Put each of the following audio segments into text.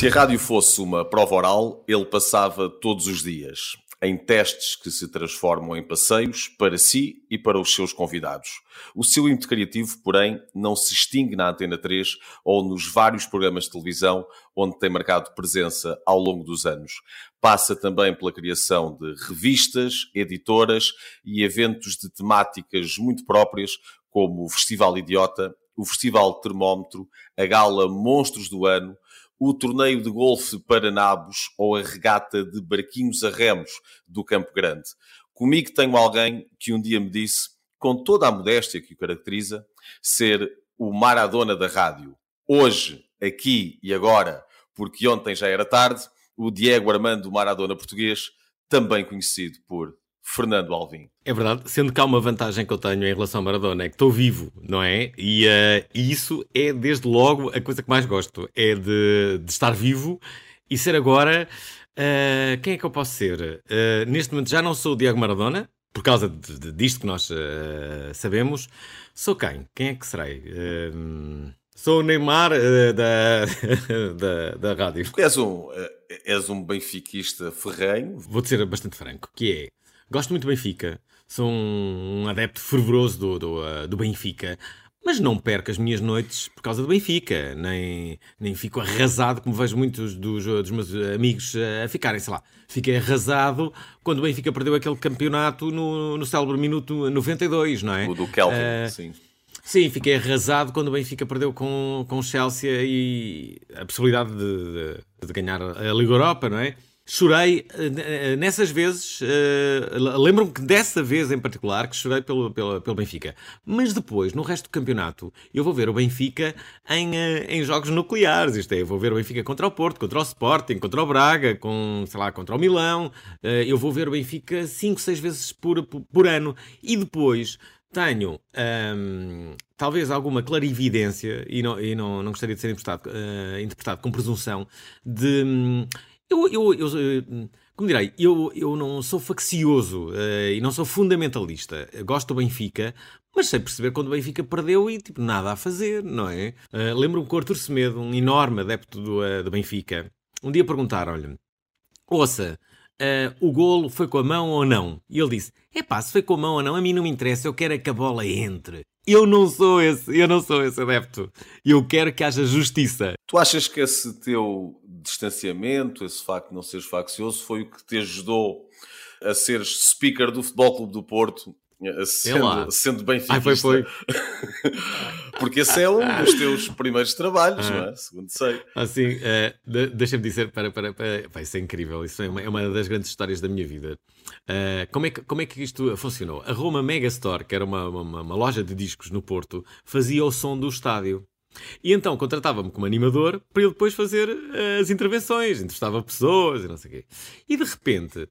Se a rádio fosse uma prova oral, ele passava todos os dias, em testes que se transformam em passeios para si e para os seus convidados. O seu ímpeto criativo, porém, não se extingue na Antena 3 ou nos vários programas de televisão onde tem marcado presença ao longo dos anos. Passa também pela criação de revistas, editoras e eventos de temáticas muito próprias, como o Festival Idiota, o Festival Termómetro, a Gala Monstros do Ano, o torneio de golfe para nabos ou a regata de barquinhos a remos do Campo Grande. Comigo tenho alguém que um dia me disse, com toda a modéstia que o caracteriza, ser o Maradona da rádio. Hoje, aqui e agora, porque ontem já era tarde, o Diego Armando Maradona português, também conhecido por Fernando Alvim. É verdade, sendo que há uma vantagem que eu tenho em relação ao Maradona, é que estou vivo, não é? E, uh, isso é, desde logo, a coisa que mais gosto, é de, de estar vivo e ser agora... Uh, quem é que eu posso ser? Uh, neste momento já não sou o Diego Maradona, por causa de, de, disto que nós sabemos. Sou quem? Quem é que serei? Sou o Neymar da, da, da rádio. És um, és um benfiquista ferrenho. Vou-te ser bastante franco, que é Gosto muito do Benfica. Sou um adepto fervoroso do, do, uh, do Benfica. Mas não perco as minhas noites por causa do Benfica, nem, nem fico arrasado, como vejo muitos dos, dos meus amigos a ficarem, sei lá. Fiquei arrasado quando o Benfica perdeu aquele campeonato no, no célebre minuto 92, não é? O do Kelvin, uh, sim. Sim, fiquei arrasado quando o Benfica perdeu com, com o Chelsea e a possibilidade de, de, de ganhar a Liga Europa, não é? Chorei uh, nessas vezes. Uh, Lembro-me que dessa vez em particular que chorei pelo, pelo, pelo Benfica. Mas depois, no resto do campeonato, eu vou ver o Benfica em, uh, em jogos nucleares. Isto é, eu vou ver o Benfica contra o Porto, contra o Sporting, contra o Braga, com, sei lá, contra o Milão. eu vou ver o Benfica 5, 6 vezes por, por, ano. E depois tenho. Um, talvez alguma clarividência, e não, e não, não gostaria de ser interpretado, interpretado com presunção, de. Um, eu, eu, eu, como direi, eu, eu não sou faccioso uh, e não sou fundamentalista. gosto do Benfica, mas sei perceber quando o Benfica perdeu e tipo, nada a fazer, não é? Uh, Lembro-me que o Artur Semedo, um enorme adepto do, uh, do Benfica, um dia perguntaram-lhe: Ouça, Uh, o golo foi com a mão ou não? E ele disse: é pá, se foi com a mão ou não, a mim não me interessa, eu quero é que a bola entre. Eu não sou esse, eu não sou esse adepto. Eu quero que haja justiça. Tu achas que esse teu distanciamento, esse facto de não seres faccioso, foi o que te ajudou a seres speaker do Futebol Clube do Porto sendo, sendo bem Ai, foi, foi. Porque esse é um dos teus primeiros trabalhos, ah. não é? Segundo sei. Assim, uh, deixa-me dizer, para, para, para, para, isso é incrível, isso é uma, é uma das grandes histórias da minha vida. Uh, como, é que, como é que isto funcionou? A Roma Megastore, que era uma, uma, uma loja de discos no Porto, fazia o som do estádio. E então contratava-me como animador para eu depois fazer uh, as intervenções, entrevistava pessoas e não sei o quê. E de repente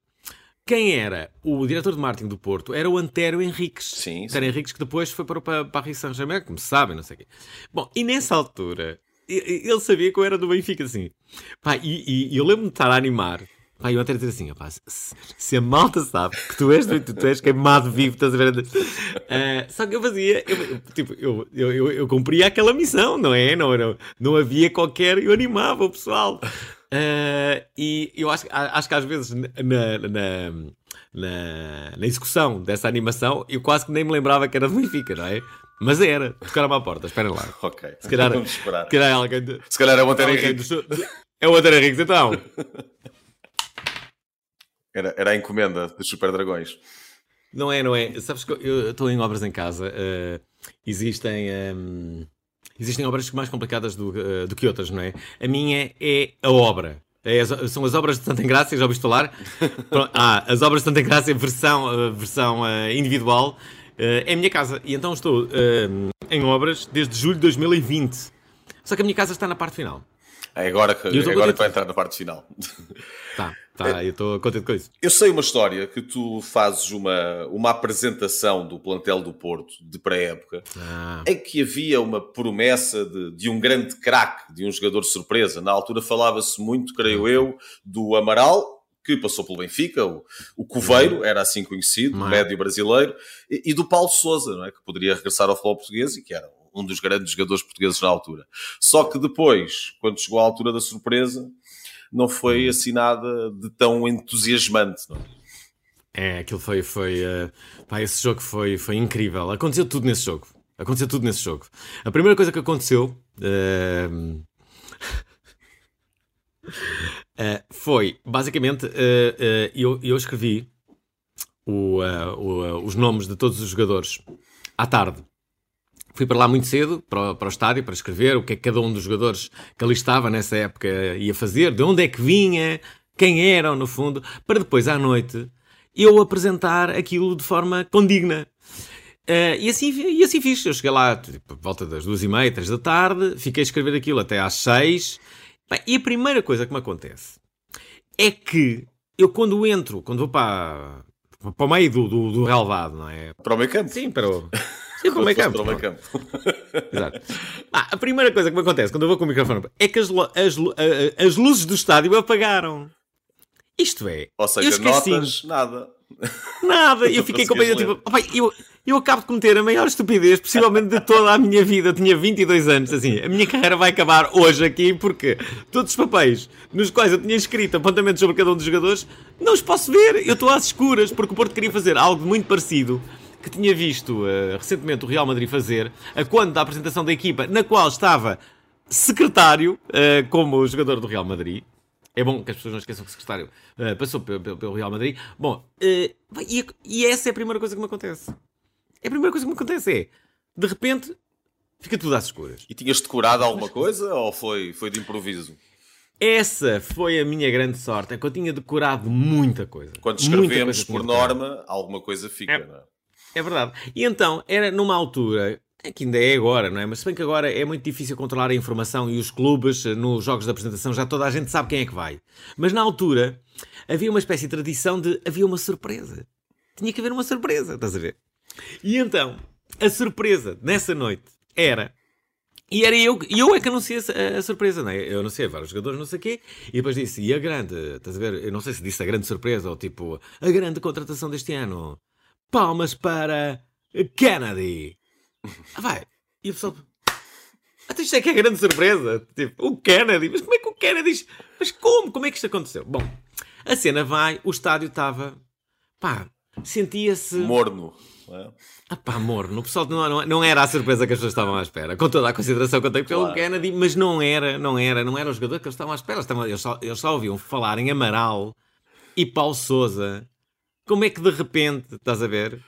quem era o diretor de marketing do Porto era o Antero Henriques. Sim, Antero Henriques, que depois foi para o Paris Saint-Germain, como se sabe, não sei o quê. Bom, e nessa altura, ele sabia que eu era do Benfica, assim. Pá, e, e eu lembro-me de estar a animar. Pá, e o Antero dizer assim, rapaz, se, se, a malta sabe que tu és, tu, tu és queimado vivo, estás a ver? Uh, só que eu fazia, eu, tipo, eu, eu, eu, eu cumpria aquela missão, não é? Não, não, não havia qualquer, eu animava o pessoal. Uh, e eu acho, acho que às vezes na, na, na, na, execução dessa animação eu quase que nem me lembrava que era do Benfica, não é? Mas era, tocaram-me à porta, esperem lá. Ok, se calhar, vamos esperar. Se calhar, alguém se calhar é o Antero Henrique. É o Antero Henrique, então. Era, era a encomenda dos Super Dragões. Não é, não é. Sabes que eu estou em obras em casa. Uh, existem. Um, Existem obras mais complicadas do, uh, do que outras, não é? A minha é a obra. É, são as obras de Santa Engrácia, já ouviste falar? ah, as obras de Santa Engrácia, versão, uh, versão uh, individual, é a minha casa. E então estou em obras desde julho de 2020. Só que a minha casa está na parte final. É agora que, é agora que vai entrar na parte final. Tá, tá, eu estou contente com isso. Eu sei uma história que tu fazes uma, uma apresentação do plantel do Porto de pré-época ah. em que havia uma promessa de, de um grande craque, de um jogador surpresa. Na altura falava-se muito, creio eu, do Amaral, que passou pelo Benfica, o, o Coveiro, era assim conhecido, médio brasileiro, e, e, do Paulo Souza, não é? que poderia regressar ao futebol português e que era um dos grandes jogadores portugueses na altura. Só que depois, quando chegou à altura da surpresa, não foi Hum. assim nada de tão entusiasmante. É? É, aquilo foi. foi uh, pá, esse jogo foi, foi incrível. Aconteceu tudo nesse jogo. Aconteceu tudo nesse jogo. A primeira coisa que aconteceu. Uh, uh, foi, basicamente, eu, eu escrevi o, o, os nomes de todos os jogadores à tarde. Fui para lá muito cedo, para o, para o, estádio, para escrever o que é que cada um dos jogadores que ali estava nessa época ia fazer, de onde é que vinha, quem eram, no fundo, para depois à noite eu apresentar aquilo de forma condigna. Uh, e, assim, e assim fiz. Eu cheguei lá tipo, por volta das duas e meia, três da tarde, fiquei a escrever aquilo até às seis. Bem, e a primeira coisa que me acontece é que eu, quando entro, quando vou para, para o meio do, do, do relevado, não é? Para o meio campo? Sim, para o. Sim, para o meio campo. Meio campo. Exato. Ah, a primeira coisa que me acontece quando eu vou com o microfone é que as, as, as luzes do estádio apagaram. Isto é. Ou seja, notas, nada. Nada. Eu fiquei com medo, tipo, opa, eu, eu acabo de cometer a maior estupidez, possivelmente de toda a minha vida. Eu tinha 22 anos, assim. A minha carreira vai acabar hoje aqui porque todos os papéis nos quais eu tinha escrito apontamentos sobre cada um dos jogadores não os posso ver. Eu estou às escuras porque o Porto queria fazer algo muito parecido que tinha visto uh, recentemente o Real Madrid fazer, a quando da apresentação da equipa, na qual estava secretário uh, como jogador do Real Madrid. É bom que as pessoas não esqueçam que o secretário uh, passou pelo, pelo, Real Madrid. Bom, e, e, essa é a primeira coisa que me acontece. É a primeira coisa que me acontece é, de repente, fica tudo às escuras. E tinhas decorado alguma coisa ou foi, foi de improviso? Essa foi a minha grande sorte, é que eu tinha decorado muita coisa. Quando escrevemos por norma, alguma coisa fica, é. não é? É verdade. E então, era numa altura, que ainda é agora, não é? Mas se bem que agora é muito difícil controlar a informação e os clubes, nos jogos de apresentação, já toda a gente sabe quem é que vai. Mas na altura, havia uma espécie de tradição de havia uma surpresa. Tinha que haver uma surpresa, estás a ver? E então, a surpresa nessa noite era. E era eu, eu é que anunciei a, a, surpresa, não é? Eu anunciei vários jogadores, não sei o quê, e depois disse, e a grande, estás a ver? Eu não sei se disse a grande surpresa ou tipo, a grande contratação deste ano palmas para Kennedy. Ah, vai. E o pessoal. Até isto é que é grande surpresa. Tipo, o Kennedy. Mas como é que o Kennedy. Mas como? Como é que isto aconteceu? Bom, a cena vai, o estádio estava. Pá, sentia-se. Morno. É? Ah pá, morno. O pessoal não, não, era a surpresa que as pessoas estavam à espera. Com toda a consideração que eu tenho pelo claro. Kennedy, mas não era, não era, não era o jogador que eles estavam à espera. Eles, estavam, eles, só, eles só ouviam falar em Amaral e Paulo Souza como é que de repente, estás a ver?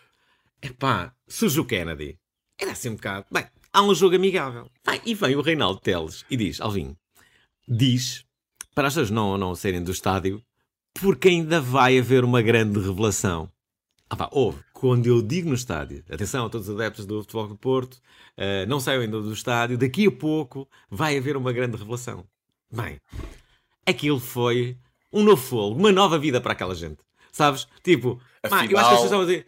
Epá, surge o Kennedy. Era assim um bocado. Bem, há um jogo amigável. Vai, e vem o Reinaldo Teles e diz: Alvin, diz para as pessoas não, não saírem do estádio, porque ainda vai haver uma grande revelação. Ah, pá, ouve, quando eu digo no estádio, atenção a todos os adeptos do Futebol do Porto, uh, não saiam ainda do estádio, daqui a pouco vai haver uma grande revelação. Bem, aquilo foi um novo fogo, uma nova vida para aquela gente. Sabes? Tipo, afinal... eu acho que as pessoas estavam a dizer,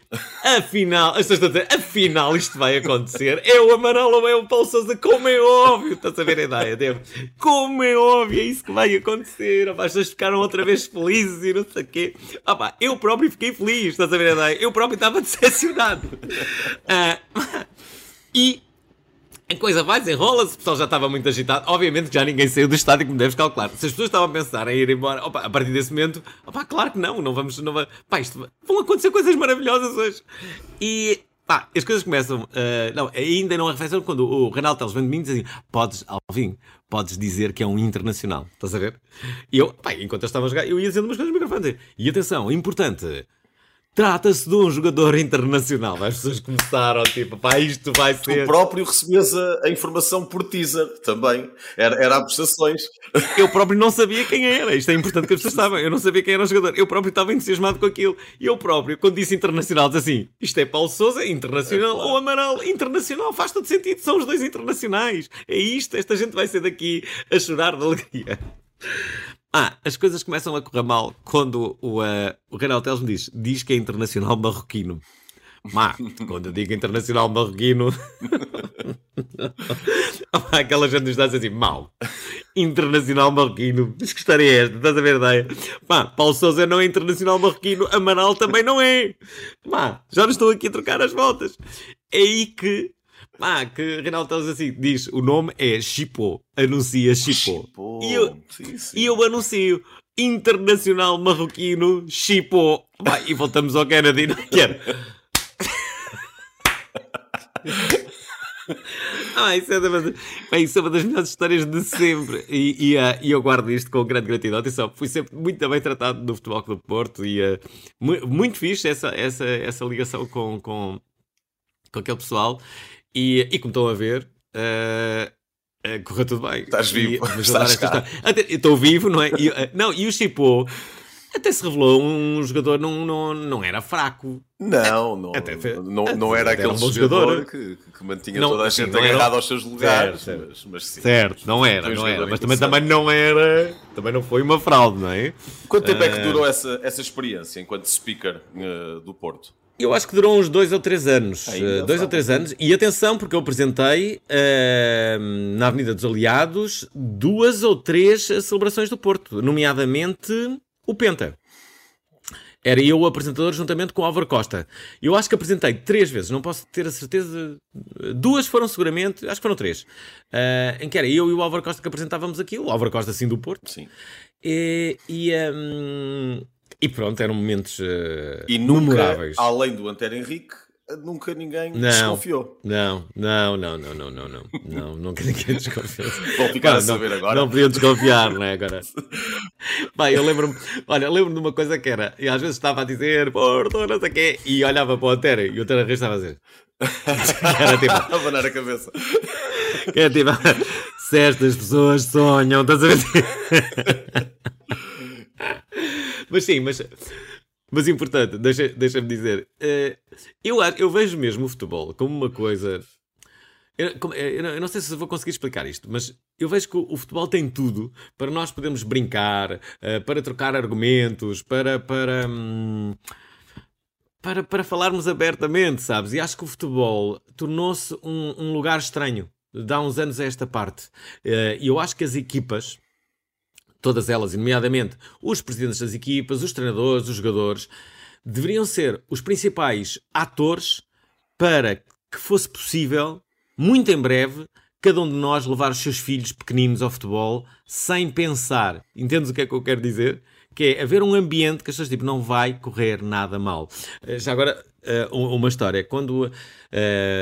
afinal, as pessoas estão a dizer, afinal isto vai acontecer. É o Amarelo ou é o Paulo Sousa, como é óbvio. Estás a ver a ideia? Devo. Como é óbvio, é isso que vai acontecer. Opa, as pessoas ficaram outra vez felizes e não sei o quê. Opa, eu próprio fiquei feliz, estás a ver a ideia? Eu próprio estava decepcionado. Uh, e a coisa vai, desenrola-se, o pessoal já estava muito agitado. Obviamente que já ninguém saiu do estádio, como deves calcular. Se as pessoas estavam a pensar em ir embora, opa, a partir desse momento, opa, claro que não, não vamos. Não vai, pá, isto, vão acontecer coisas maravilhosas hoje. E pá, as coisas começam. Uh, não, ainda não arrefeceram quando o Renato Teles vem de mim e diz assim: podes, Alvin, podes dizer que é um internacional. Estás a ver? E eu, pá, enquanto eu estava a jogar, eu ia dizendo umas coisas no microfone. E atenção, importante. Trata-se de um jogador internacional. As pessoas começaram, tipo, pá, isto vai ser. O próprio recebias a, a, informação por teaser também. Era, era a prestações. Eu próprio não sabia quem era. Isto é importante que as pessoas saibam. Eu não sabia quem era o jogador. Eu próprio estava entusiasmado com aquilo. E eu próprio, quando disse internacional, disse assim: isto é Paulo Souza, internacional, é, claro. ou Amaral, internacional. Faz todo sentido. São os dois internacionais. É isto. Esta gente vai ser daqui a chorar de alegria. Ah, as coisas começam a correr mal quando o, uh, o Reinaldo Teles me diz, diz que é internacional marroquino. Má, quando eu digo internacional marroquino, aquela gente nos dizer assim, mal. Internacional marroquino, história é esta? Estás a ver ideia? Pá, Paulo Sousa não é internacional marroquino, Amaral também não é. Pá, já não estou aqui a trocar as voltas. É aí que Ah, que Reinaldo Teles assim diz: o nome é Chipô, anuncia Chipô. E eu, sim, sim. e eu anuncio Internacional Marroquino Chipô. e voltamos ao Kennedy, não quero. ah, isso é, uma, bem, isso é uma das melhores histórias de sempre. E, e, uh, e, eu guardo isto com grande gratidão. Atenção, fui sempre muito bem tratado no Futebol Clube do Porto e uh, muito, muito fixe essa, essa, essa ligação com, com, com aquele pessoal. E, e como estão a ver, uh, correu tudo bem. Estás vivo. E, Estás estou vivo, não é? E, não, e o Chipô até se revelou um jogador não, não, não era fraco. Não, não, até, não, não era aquele era um jogador, jogador que, que, mantinha não, toda a gente agarrada aos seus lugares. Certo, mas, mas sim, certo não era, não era. Mas também, também não era, também não foi uma fraude, não é? Quanto tempo uh... é que durou essa, essa experiência enquanto speaker uh, do Porto? Eu acho que durou uns dois ou três anos. Uh, dois ou três anos. E atenção, porque eu apresentei uh, na Avenida dos Aliados duas ou três celebrações do Porto, nomeadamente o Penta. Era eu o apresentador juntamente com o Álvaro Costa. Eu acho que apresentei três vezes, não posso ter a certeza. Duas foram seguramente, acho que foram três. Uh, em que era eu e o Álvaro Costa que apresentávamos aquilo. O Álvaro Costa, assim, do Porto. Sim. E, e, um, e pronto, eram momentos uh, e nunca, memoráveis. Além do Antero Henrique, nunca ninguém não, desconfiou. Não, não, não, não, não, não, não, não nunca ninguém desconfiou. Vou ficar a saber agora. Não podiam desconfiar, não é? Agora. Bem, eu lembro-me, olha, lembro-me de uma coisa que era, e às vezes estava a dizer, Porto, não sei o quê, e olhava para o Antero e o Antero Henrique estava a dizer. era tipo. a banar a cabeça. Era é tipo, se estas pessoas sonham, estás a ver? Mas sim, mas mas importante, deixa-me deixa dizer, uh, eu, eu vejo mesmo o futebol como uma coisa. Eu, como, eu, eu, não sei se vou conseguir explicar isto, mas eu vejo que o, o futebol tem tudo para nós podermos brincar, uh, para trocar argumentos, para. para hum, para, para falarmos abertamente, sabes? E acho que o futebol tornou-se um, um, lugar estranho de há uns anos a esta parte. Eh, e eu acho que as equipas, todas elas, nomeadamente os presidentes das equipas, os treinadores, os jogadores, deveriam ser os principais atores para que fosse possível, muito em breve, cada um de nós levar os seus filhos pequeninos ao futebol sem pensar. Entendes o que é que eu quero dizer? Que é haver um ambiente que as pessoas tipo, não vai correr nada mal. Eh, já agora, uh, uma história. Quando uh,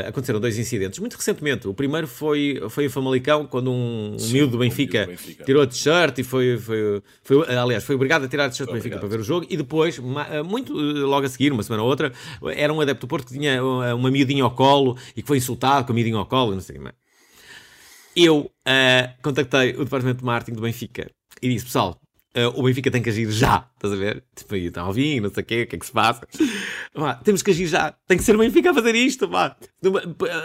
aconteceram dois incidentes, muito recentemente. O primeiro foi, foi em Famalicão, quando um, um miúdo do Benfica, Benfica, tirou a t-shirt e foi, foi, foi, aliás, foi obrigado a tirar a t-shirt do Benfica para ver o jogo. E depois, muito logo a seguir, uma semana ou outra, era um adepto do Porto que tinha uma miudinha ao colo e que foi insultado com a miudinha ao colo, não sei o que Eu uh, contactei o departamento de marketing do Benfica e disse, pessoal, Uh, o Benfica tem que agir já, estás a ver? Tipo, aí está a ouvir, não sei o quê, o que é que se passa? temos que agir já, tem que ser o Benfica a fazer isto, pá.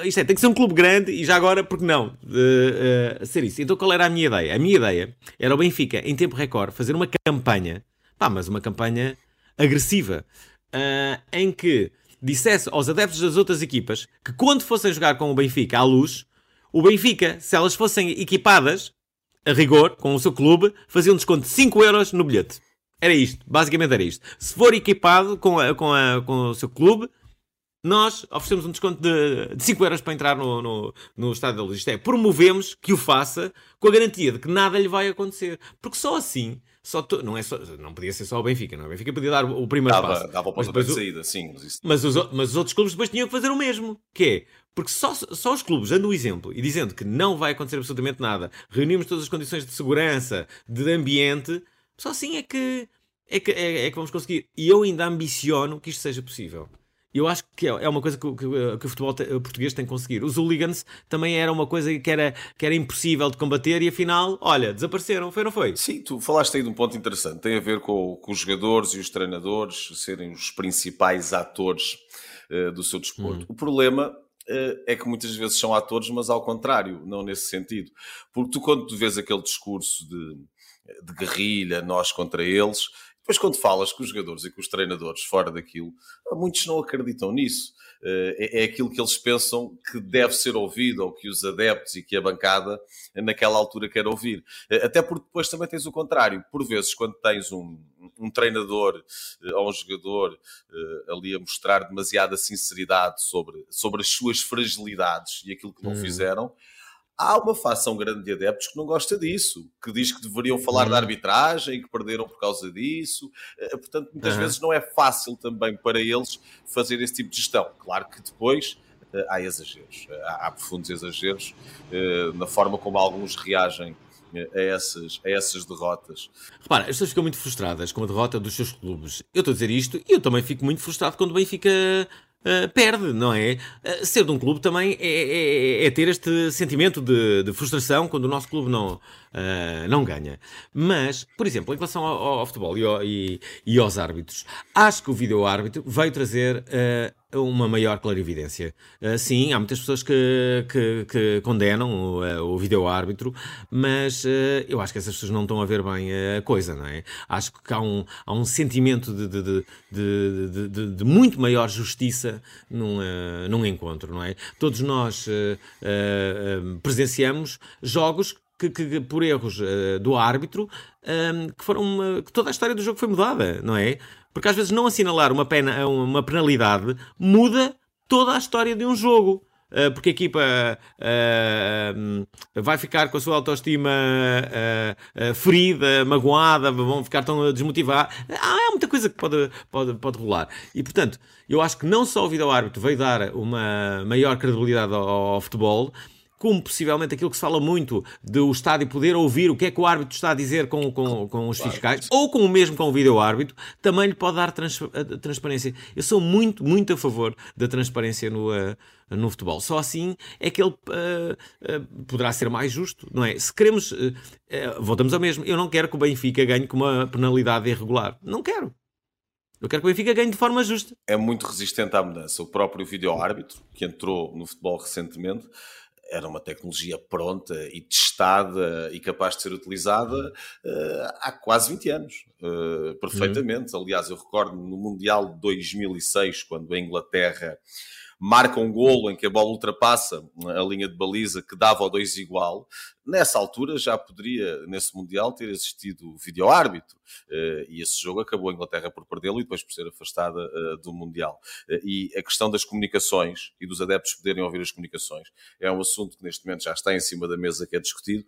Isto é, tem que ser um clube grande e já agora, porque não? Uh, uh, ser isso. Então qual era a minha ideia? A minha ideia era o Benfica, em tempo recorde, fazer uma campanha, pá, mas uma campanha agressiva, em que dissesse aos adeptos das outras equipas que quando fossem jogar com o Benfica à luz, o Benfica, se elas fossem equipadas, a rigor, com o seu clube, fazia um desconto de 5 euros no bilhete. Era isto, basicamente era isto. Se for equipado com, a, com, a, com o seu clube, nós oferecemos um desconto de, de 5 euros para entrar no, no, no estádio da luz. Isto é, promovemos que o faça com a garantia de que nada lhe vai acontecer. Porque só assim, só to... não, é só... não podia ser só o Benfica, não é? O Benfica podia dar o primeiro dava, passo. Dava o pontapé de saída, sim. Mas, isso... mas, os, mas os outros clubes depois tinham que fazer o mesmo. Que é, porque só, só os clubes dando o exemplo e dizendo que não vai acontecer absolutamente nada, reunimos todas as condições de segurança, de ambiente, só assim é que, é que, é, é que vamos conseguir. E eu ainda ambiciono que isto seja possível. Eu acho que é, é uma coisa que, que, que o futebol português tem que conseguir. Os hooligans também era uma coisa que era, que era impossível de combater e afinal, olha, desapareceram, foi ou não foi? Sim, tu falaste aí de um ponto interessante. Tem a ver com, com os jogadores e os treinadores serem os principais atores uh, do seu desporto. Hum. O problema eh, é que muitas vezes são atores, mas ao contrário, não nesse sentido. Porque tu, quando tu vês aquele discurso de, de guerrilha, nós contra eles, depois quando falas com os jogadores e com os treinadores fora daquilo, muitos não acreditam nisso. Eh, é, é aquilo que eles pensam que deve ser ouvido, ou que os adeptos e que a bancada naquela altura quer ouvir. Eh, até porque depois também tens o contrário. Por vezes, quando tens um, um treinador ou um jogador ali a mostrar demasiada sinceridade sobre, sobre as suas fragilidades e aquilo que não uhum. fizeram há uma facção grande de adeptos que não gosta disso, que diz que deveriam falar uhum. da arbitragem, que perderam por causa disso. Eh, portanto, muitas uhum. vezes não é fácil também para eles fazer esse tipo de gestão. Claro que depois eh, há exageros, eh, há, profundos exageros na forma como alguns reagem a essas, a essas derrotas. Repara, as pessoas ficam muito frustradas com a derrota dos seus clubes. Eu estou a dizer isto e eu também fico muito frustrado quando o Benfica uh, perde, não é? Uh, ser de um clube também é, é, é ter este sentimento de, de, frustração quando o nosso clube não, uh, não ganha. Mas, por exemplo, em relação ao, ao futebol e, ao, e, e, aos árbitros, acho que o vídeo-árbitro veio trazer uma maior clarividência. Uh, sim, há muitas pessoas que, que, que condenam o, uh, o vídeo-árbitro, mas uh, eu acho que essas pessoas não estão a ver bem a coisa, não é? Acho que há um, há um sentimento de, de, de, de, de muito maior justiça num, num encontro, não é? Todos nós presenciamos jogos que, que, por erros uh, do árbitro, um, que foram uma, que toda a história do jogo foi mudada, não é? Porque às vezes não assinalar uma, pena, uma penalidade muda toda a história de um jogo. Uh, porque a equipa uh, vai ficar com a sua autoestima ferida, magoada, vão ficar tão desmotivados. Há, muita coisa que pode, pode, pode rolar. E portanto, eu acho que não só o vídeo árbitro veio dar uma maior credibilidade ao, ao futebol, como possivelmente aquilo que se fala muito de o estádio poder ouvir o que é que o árbitro está a dizer com, com, com os fiscais, ou com o mesmo com o vídeo-árbitro, também lhe pode dar trans, transparência. Eu sou muito, muito a favor da transparência no, uh, no futebol. Só assim é que ele uh, uh, poderá ser mais justo, não é? Se queremos, voltamos ao mesmo, eu não quero que o Benfica ganhe com uma penalidade irregular. Não quero. Eu quero que o Benfica ganhe de forma justa. É muito resistente à mudança. O próprio vídeo-árbitro, que entrou no futebol recentemente, era uma tecnologia pronta e testada e capaz de ser utilizada uh, há quase 20 anos, uh, perfeitamente. Uhum. Aliás, eu recordo no Mundial de 2006, quando a Inglaterra marca um golo em que a bola ultrapassa a linha de baliza que dava ao 2 igual, nessa altura já poderia, nesse Mundial, ter existido vídeo-árbitro. Eh, e esse jogo acabou a Inglaterra por perdê-lo e depois por ser afastada eh, do Mundial. Eh, e a questão das comunicações e dos adeptos poderem ouvir as comunicações é um assunto que neste momento já está em cima da mesa que é discutido,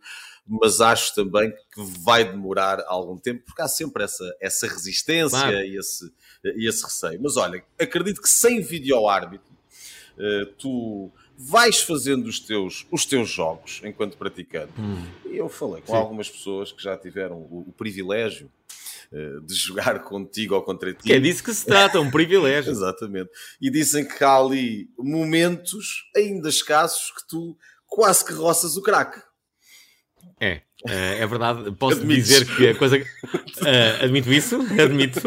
mas acho também que vai demorar algum tempo, porque há sempre essa, essa resistência claro. e, esse, e esse receio. Mas olha, acredito que sem vídeo-árbitro tu vais fazendo os teus, os teus jogos enquanto praticante. Hum. E eu falei com Sim. algumas pessoas que já tiveram o, o privilégio uh, de jogar contigo ou contra ti. Que é disso que se trata, um privilégio. Exatamente. E dizem que há ali momentos ainda escassos que tu quase que roças o craque. É, é verdade. Posso Admites. dizer que a coisa. Uh, admito isso, admito.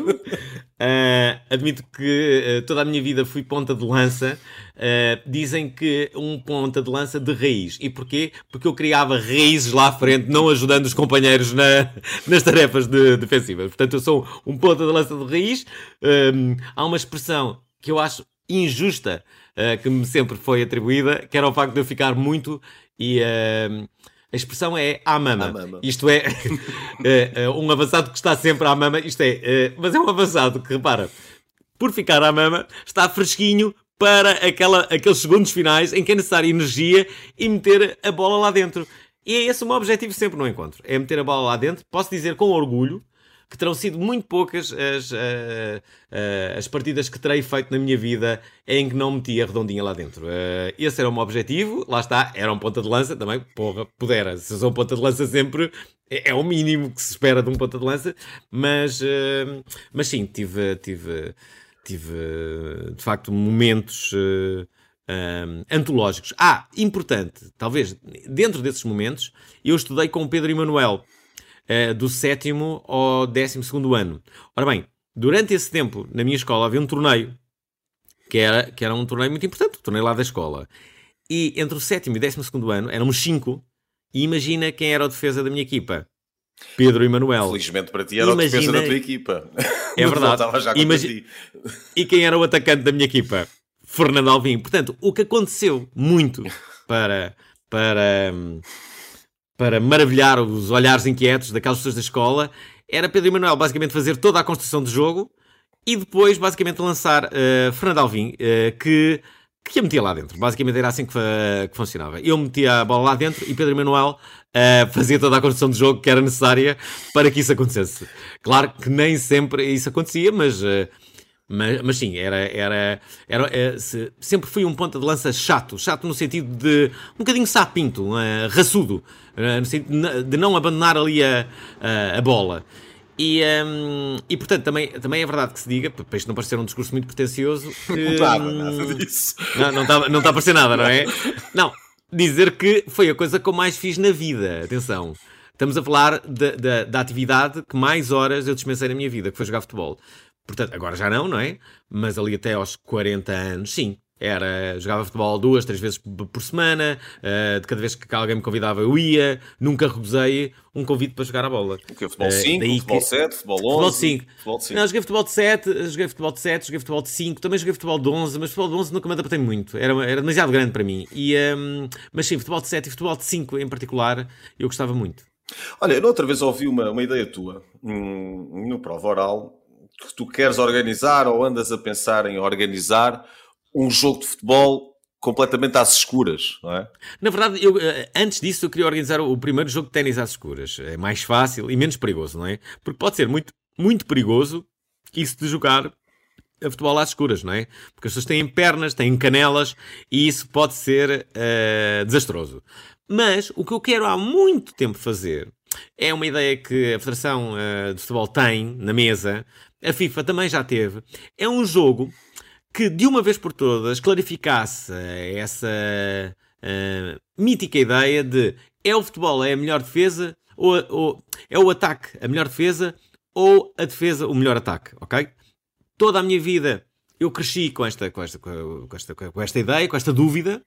Uh, admito que uh, toda a minha vida fui ponta de lança. Uh, dizem que um ponta de lança de raiz. E porquê? Porque eu criava raízes lá à frente, não ajudando os companheiros na, nas tarefas de, defensivas. Portanto, eu sou um ponta de lança de raiz. há uma expressão que eu acho injusta, que me sempre foi atribuída, que era o facto de eu ficar muito e a expressão é à mama. À mama. Isto é, é, é, um avançado que está sempre à mama. Isto é, é, mas é um avançado que, repara, por ficar à mama, está fresquinho para aquela, aqueles segundos finais em que é necessária energia e meter a bola lá dentro. E é esse o meu objetivo sempre no encontro. É meter a bola lá dentro. Posso dizer com orgulho que terão sido muito poucas as, uh, uh, as partidas que terei feito na minha vida em que não meti a redondinha lá dentro. Uh, esse era o meu objetivo, lá está, era um ponta de lança também, porra, pudera. Se sou um ponta de lança sempre, é, é, o mínimo que se espera de um ponta de lança, mas, mas sim, tive, tive, tive de facto momentos. Um, antológicos. Ah, importante, talvez dentro desses momentos, eu estudei com o Pedro Emanuel, uh, do sétimo ao décimo segundo ano. Ora bem, durante esse tempo, na minha escola, havia um torneio, que era, que era um torneio muito importante, o torneio lá da escola. E entre o sétimo e o décimo segundo ano, éramos cinco, e imagina quem era a defesa da minha equipa. Pedro e Manuel. Felizmente para ti era imagina... a defesa da tua equipa. É verdade. Imagi... E quem era o atacante da minha equipa? Fernando Alvim. Portanto, o que aconteceu muito para, para, hum, para maravilhar os olhares inquietos daquelas pessoas da escola era Pedro Emanuel basicamente fazer toda a construção do jogo e depois basicamente lançar uh, Fernando Alvim, uh, que, que a metia lá dentro. Basicamente era assim que, que, funcionava. Eu metia a bola lá dentro e Pedro Emanuel uh, fazia toda a construção do jogo que era necessária para que isso acontecesse. Claro que nem sempre isso acontecia, mas... Mas, mas, sim, era, era, era, era se, sempre fui um ponta de lança chato, chato no sentido de um bocadinho sapinto, uh, raçudo, uh, no sentido de não abandonar ali a, a, a bola. E, um, e portanto, também, também é verdade que se diga, para isto não parecer um discurso muito pretencioso, que, não estava nada hum, disso. Não, não, está, não está a parecer nada, não é? Não, dizer que foi a coisa que eu mais fiz na vida, atenção. Estamos a falar da, da, da atividade que mais horas eu dispensei na minha vida, que foi jogar futebol. Portanto, agora já não, não é? Mas ali até aos 40 anos, sim. Era, jogava futebol duas, três vezes por semana, uh, de cada vez que alguém me convidava eu ia, nunca recusei um convite para jogar a bola. O que Futebol 5, uh, futebol que... 7, futebol 11? Futebol 5. Futebol 5. Não, joguei futebol de 7, joguei futebol de 7, joguei futebol de 5, também joguei futebol de 11, mas futebol de 11 nunca me adaptei muito, era, era demasiado grande para mim. E, um, mas sim, futebol de 7 e futebol de 5 em particular, eu gostava muito. Olha, eu outra vez ouvi uma, uma ideia tua um, no prova oral que tu queres organizar ou andas a pensar em organizar um jogo de futebol completamente às escuras, não é? Na verdade, eu, eh, antes disso, eu queria organizar o primeiro jogo de ténis às escuras. É mais fácil e menos perigoso, não é? Porque pode ser muito, muito perigoso isso de jogar a futebol às escuras, não é? Porque as pessoas têm pernas, têm canelas e isso pode ser uh, desastroso. Mas o que eu quero há muito tempo fazer é uma ideia que a Federação uh, de Futebol tem na mesa, a FIFA também já teve. É um jogo que, de uma vez por todas, clarificasse essa uh, mítica ideia de é o futebol é a melhor defesa ou, ou é o ataque a melhor defesa ou a defesa o melhor ataque, ok? Toda a minha vida eu cresci com esta, com esta, com esta, com esta ideia, com esta dúvida,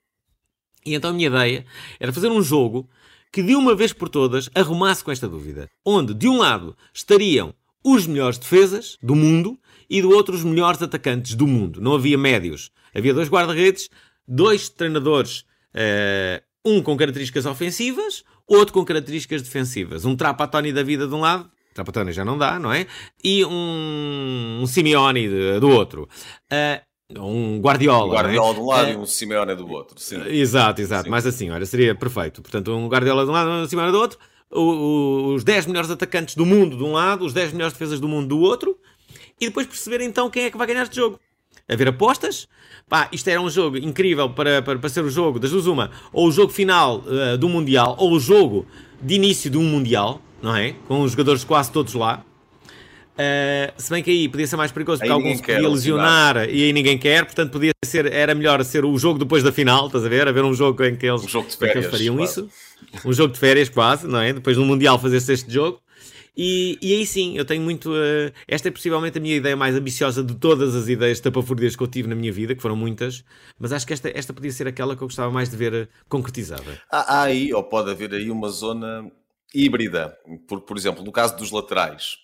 e então a minha ideia era fazer um jogo que de uma vez por todas arrumasse com esta dúvida. Onde, de um lado, estariam os melhores defesas do mundo e do outro os melhores atacantes do mundo. Não havia médios. Havia dois guarda-redes, dois treinadores, uh, um com características ofensivas, outro com características defensivas. Um Trapattoni da vida de um lado, Trapattoni já não dá, não é? E um, um Simeone do outro. Uh, um Guardiola. Um Guardiola é? de um lado uh, e um Simeone do outro. Sim. Exato, exato. Sim. Mas assim, olha, seria perfeito. Portanto, um Guardiola de um lado e um Simeone do outro os 10 melhores atacantes do mundo de um lado, os 10 melhores defesas do mundo do outro, e depois perceber então quem é que vai ganhar este jogo. Haver apostas. Pá, isto era um jogo incrível para, para, para ser o jogo das duas uma, ou o jogo final uh, do Mundial, ou o jogo de início de um Mundial, não é? Com os jogadores quase todos lá. Uh, se bem que aí podia ser mais perigoso porque alguns podia lesionar e aí ninguém quer, portanto podia ser, era melhor ser o jogo depois da final, estás a ver? Haver um jogo em que eles, um jogo de férias, fariam isso. Um jogo de férias quase, não é? Depois no Mundial fazer-se este jogo. E, e, aí sim, eu tenho muito. Uh, esta é possivelmente a minha ideia mais ambiciosa de todas as ideias tapafúrdias que eu tive na minha vida, que foram muitas, mas acho que esta, esta podia ser aquela que eu gostava mais de ver uh, concretizada. Há, há aí, ou pode haver aí, uma zona híbrida. Por, por exemplo, no caso dos laterais,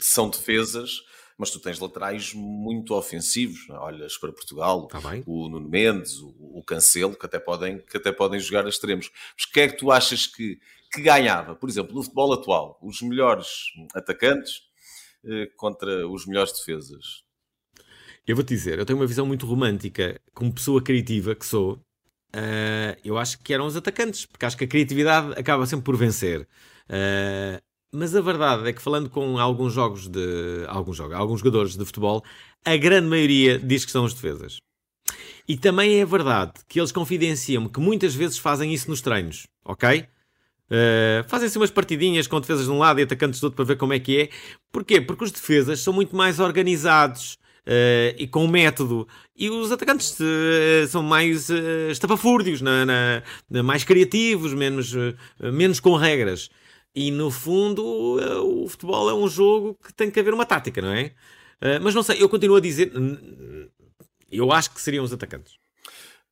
são defesas, mas tu tens laterais muito ofensivos. É? Olhas para Portugal, tá o Nuno Mendes, o, o, Cancelo, que até, podem, que até podem jogar a extremos. Mas o que é que tu achas que, que ganhava? Por exemplo, no futebol atual, os melhores atacantes eh, contra os melhores defesas. Eu vou-te dizer, eu tenho uma visão muito romântica, como pessoa criativa que sou, uh, eu acho que eram os atacantes, porque acho que a criatividade acaba sempre por vencer. Uh, mas a verdade é que falando com alguns jogos de alguns jogos, alguns jogadores de futebol, a grande maioria diz que são os defesas. E também é verdade que eles confidenciam-me que muitas vezes fazem isso nos treinos, ok? Uh, Fazem-se umas partidinhas com defesas de um lado e atacantes do outro para ver como é que é. Porquê? Porque os defesas são muito mais organizados uh, e com método. E os atacantes uh, são mais estapafúrdios, na, na, mais criativos, menos, menos com regras. E no fundo, eh, o futebol é um jogo que tem que haver uma tática, não é? Eh, mas não sei, eu continuo a dizer. Eu acho que seriam os atacantes.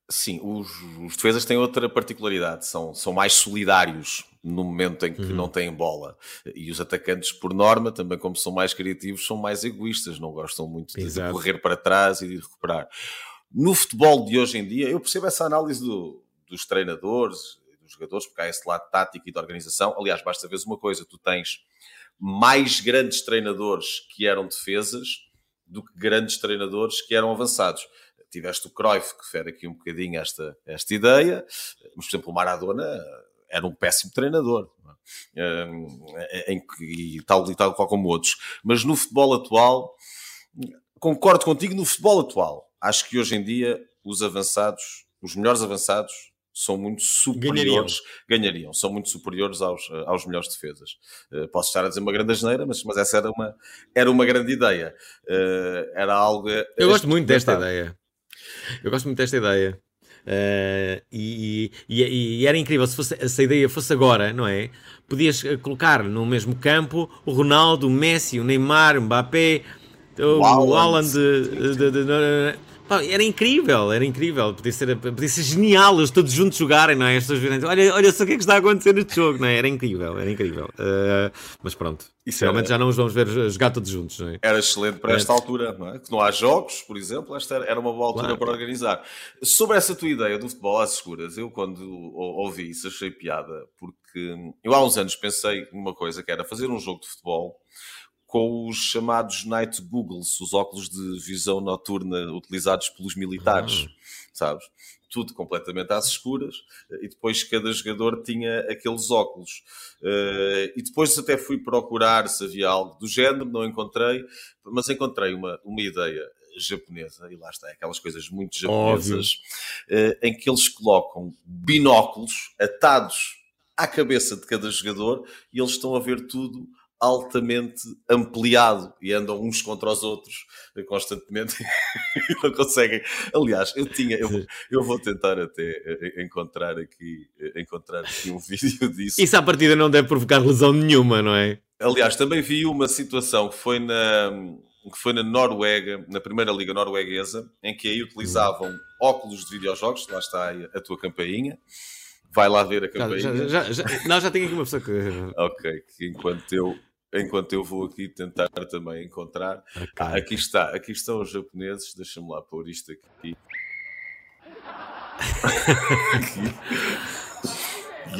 Sim, os, os defesas têm outra particularidade, são, são mais solidários no momento em que uhum. não têm bola. E os atacantes, por norma, também como são mais criativos, são mais egoístas, não gostam muito de, de correr para trás e de recuperar. No futebol de hoje em dia, eu percebo essa análise do, dos treinadores dos jogadores, porque há esse lado tático e de organização. Aliás, basta ver uma coisa: tu tens mais grandes treinadores que eram defesas do que grandes treinadores que eram avançados. Tiveste o Cruyff, que fere aqui um bocadinho esta, esta ideia, mas, por exemplo, o Maradona era um péssimo treinador, é? em, e, tal, e tal qual como outros. Mas no futebol atual, concordo contigo, no futebol atual, acho que hoje em dia os avançados, os melhores avançados, são muito superiores, ganhariam, ganhariam são muito superiores aos, aos melhores defesas. Uh, posso estar a dizer uma grande asneira, mas, mas essa era uma, era uma grande ideia. Uh, era algo. Eu gosto muito desta ideia. Eu gosto muito desta ideia. Uh, e, e, e, era incrível se, fosse, se a ideia fosse agora, não é? Podias colocar no mesmo campo o Ronaldo, o Messi, o Neymar, o Mbappé, o, o Haaland, de, de, de, Pá, era incrível, era incrível. Podia ser, podia ser genial eles todos juntos jogarem, não é? Virem, olha, olha só o que é que está a acontecer neste jogo, não é? Era incrível, era incrível. Uh, mas pronto, Isso realmente era... já não os vamos ver jogar todos juntos, não é? Era excelente para esta altura, não é? Que não há jogos, por exemplo, esta era uma boa altura claro. para organizar. Sobre essa tua ideia do futebol às escuras, eu quando ouvi isso achei piada, porque eu há uns anos pensei numa coisa que era fazer um jogo de futebol com os chamados night googles, os óculos de visão noturna utilizados pelos militares, uhum. sabes? Tudo completamente às escuras, e depois cada jogador tinha aqueles óculos. Uh, e depois até fui procurar se havia algo do género, não encontrei, mas encontrei uma, uma ideia japonesa, e lá está, aquelas coisas muito japonesas, uh, em que eles colocam binóculos atados à cabeça de cada jogador e eles estão a ver tudo altamente ampliado e andam uns contra os outros constantemente e não conseguem. Aliás, eu tinha, eu, eu vou tentar até eh, encontrar aqui, eh, encontrar aqui um vídeo disso. Isso à partida não deve provocar lesão nenhuma, não é? Aliás, também vi uma situação que foi na, que foi na Noruega, na primeira liga norueguesa, em que aí utilizavam óculos de videojogos, lá está a tua campainha, vai lá ver a campainha. Já, já, já, não, já tenho aqui uma pessoa que. ok, que enquanto eu enquanto eu vou aqui tentar também encontrar. Okay. Ah, aqui está, aqui estão os japoneses, deixa-me lá pôr isto aqui. aqui.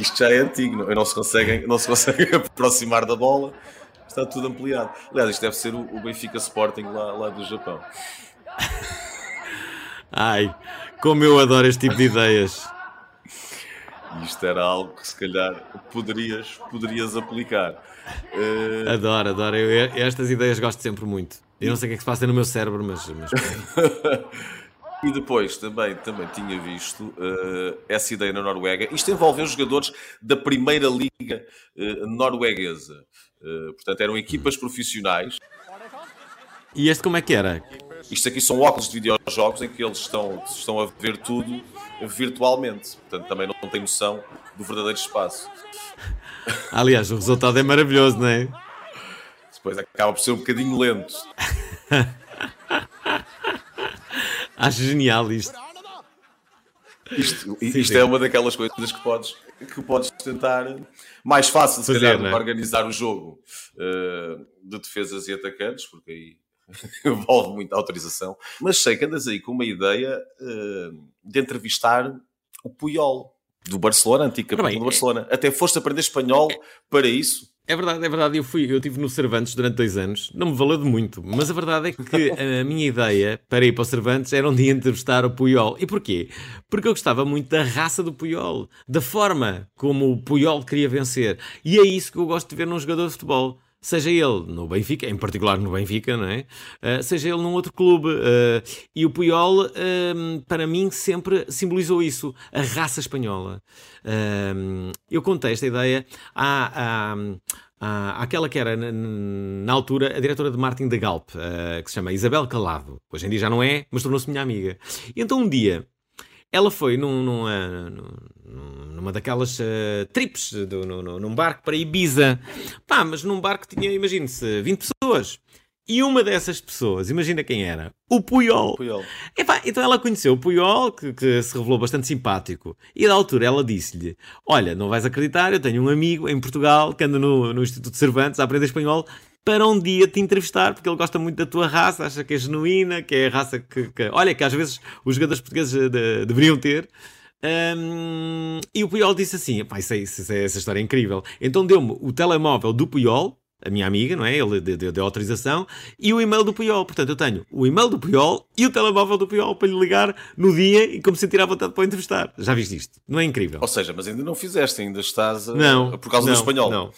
Isto já é antigo, não, não, se conseguem, não se conseguem aproximar da bola, está tudo ampliado. Aliás, isto deve ser o, o Benfica Sporting lá, lá do Japão. Ai, como eu adoro este tipo de ideias. Isto era algo que se calhar poderias, poderias aplicar. Uh... Adoro, adoro. Eu, estas ideias gosto sempre muito. Eu não sei o que é que se passa no meu cérebro, mas. mas... e depois também, também tinha visto uh, essa ideia na Noruega. Isto envolveu jogadores da primeira liga uh, norueguesa. portanto, eram equipas profissionais. E este como é que era? Isto aqui são óculos de videojogos em que eles estão, estão a ver tudo virtualmente. Portanto, também não tem noção do verdadeiro espaço. Aliás, o resultado é maravilhoso, não é? Depois acaba por ser um bocadinho lento. Acho genial isto. Isto, isto sim, é uma daquelas coisas que podes, que podes tentar mais fácil, se Fazer, calhar, é? organizar o jogo uh, de defesas e atacantes, porque aí envolve muita autorização. Mas sei que andas aí com uma ideia uh, de entrevistar o Puyol do Barcelona, antigo capitão do Barcelona. Até foste aprender espanhol para isso. É verdade, é verdade. Eu fui, eu estive no Cervantes durante dois anos. Não me valeu de muito, mas a verdade é que a minha ideia para ir para o Cervantes era um dia entrevistar o Puyol. E porquê? Porque eu gostava muito da raça do Puyol, da forma como o Puyol queria vencer. E é isso que eu gosto de ver num jogador de futebol seja ele no Benfica, em particular no Benfica, não é? Uh, seja ele num outro clube. Uh, e o Puyol, uh, para mim, sempre simbolizou isso, a raça espanhola. eu contei esta ideia à, à, àquela que era, na, na, altura, a diretora de marketing da Galp, que se chama Isabel Calado. Hoje em dia já não é, mas tornou-se minha amiga. E então um dia ela foi num, numa, numa daquelas uh, trips, do, num, num barco para Ibiza. Pá, mas num barco tinha, imagine-se, 20 pessoas. E uma dessas pessoas, imagina quem era? O Puyol. Puyol. Epá, então ela conheceu o Puyol, que, que, se revelou bastante simpático. E da altura ela disse-lhe: Olha, não vais acreditar, eu tenho um amigo em Portugal que anda no, no Instituto Cervantes a aprender espanhol para um dia te entrevistar, porque ele gosta muito da tua raça, acha que é genuína, que é a raça que, que olha, que às vezes os jogadores portugueses de, de, deveriam ter. Um, e o Puyol disse assim: Pá, isso é, isso é, essa história é incrível. Então deu-me o telemóvel do Puyol, a minha amiga, não é? Ele deu, deu autorização, e o e-mail do Puyol. Portanto, eu tenho o e-mail do Puyol e o telemóvel do Puyol para lhe ligar no dia e como sentir à vontade para entrevistar. Já viste isto? Não é incrível? Ou seja, mas ainda não fizeste, ainda estás a... não, por causa não, do espanhol. Não.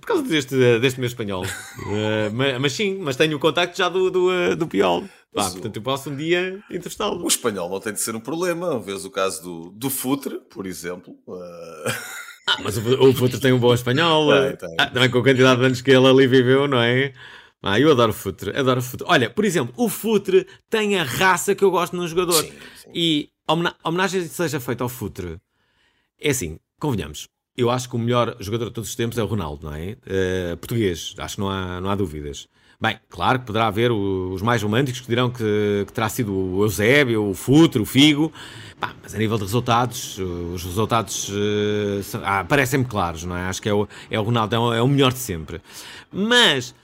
Por causa deste, deste meu espanhol. uh, mas, mas, sim, mas tenho o contacto já do, do, uh, do Puyol. Ah, portanto, eu posso um dia entrevistá-lo. O espanhol não tem de ser um problema. Vês o caso do, do Futre, por exemplo. Uh... Ah, mas o, o Futre tem um bom espanhol. Tem, tem. Ah, também com a quantidade de anos que ele ali viveu, não é? Ah, eu adoro Futre, adoro Futre. Olha, por exemplo, o Futre tem a raça que eu gosto num jogador. Sim, sim. E homenagem que seja feita ao Futre, é assim, convenhamos, eu acho que o melhor jogador de todos os tempos é o Ronaldo, não é? Uh, português, acho que não há, não há dúvidas. Bem, claro que poderá haver os mais românticos que dirão que, que terá sido o Eusébio, o Futre, o Figo, mas a nível de resultados, os resultados uh, ah, parecem-me claros, não é? Acho que é o, é o Ronaldo, é o, é o melhor de sempre. Mas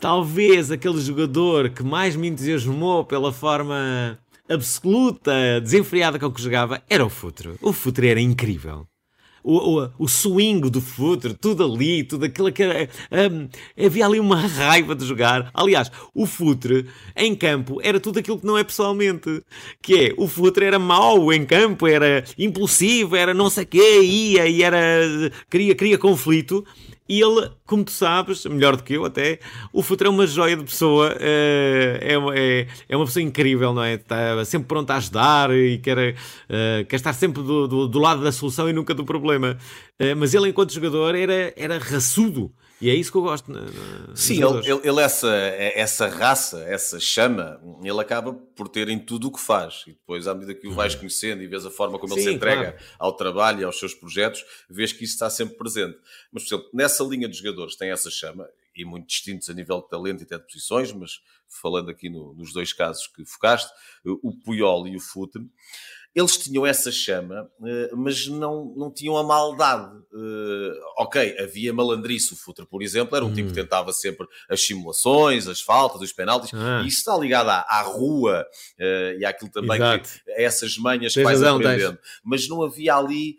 talvez aquele jogador que mais me entusiasmou pela forma absoluta, desenfreada com que jogava, era o Futre. O Futre era incrível o, o, o swing do futre, tudo ali, tudo aquilo que um, havia ali uma raiva de jogar. Aliás, o futre em campo era tudo aquilo que não é pessoalmente. Que é, o futre era mau em campo, era impulsivo, era não sei quê, ia e era. queria, queria conflito. E ele, como tu sabes, melhor do que eu até, o Futre é uma joia de pessoa, eh, é, é, é uma pessoa incrível, não é? Está sempre pronto a ajudar e quer, eh, quer estar sempre do, do, do lado da solução e nunca do problema. Eh, mas ele, enquanto jogador, era, era raçudo. E é isso que eu gosto. Na, na, Sim, ele, ele, ele, essa, essa raça, essa chama, ele acaba por ter em tudo o que faz. E depois, à medida que o vais uhum. conhecendo e vês a forma como Sim, ele se entrega claro. ao trabalho e aos seus projetos, vês que isso está sempre presente. Mas, por exemplo, nessa linha de jogadores tem essa chama, e muito distintos a nível de talento e até de posições, mas falando aqui no, nos dois casos que focaste, o Puyol e o Futre, eles tinham essa chama, eh, mas não, não tinham a maldade. Eh, ok, havia malandrice. O Futre, por exemplo, era um hum. tipo que hum. tentava sempre as simulações, as faltas, os penaltis, ah. e isso está ligado à, à rua eh, e àquilo também, que, a essas manhas que vais aprendendo. Mas não havia ali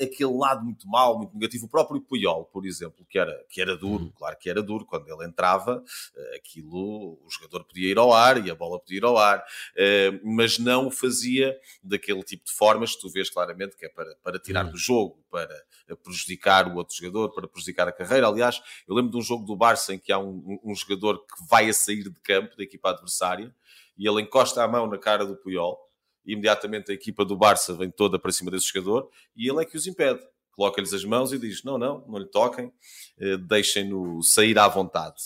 aquele lado muito mau, muito negativo. O próprio Puyol, por exemplo, que era, que era duro, hum. claro que era duro, quando ele entrava, aquilo, o jogador podia ir ao ar e a bola podia ir ao ar, mas não o fazia daquele aquele tipo de formas que tu vês claramente que é para, para tirar hum. do jogo, para prejudicar o outro jogador, para prejudicar a carreira. Aliás, eu lembro de um jogo do Barça em que há um, um jogador que vai a sair de campo da equipa adversária e ele encosta a mão na cara do Puyol e imediatamente a equipa do Barça vem toda para cima desse jogador e ele é que os impede coloca-lhes as mãos e diz: não, não, não lhe toquem, uh, deixem-no sair à vontade.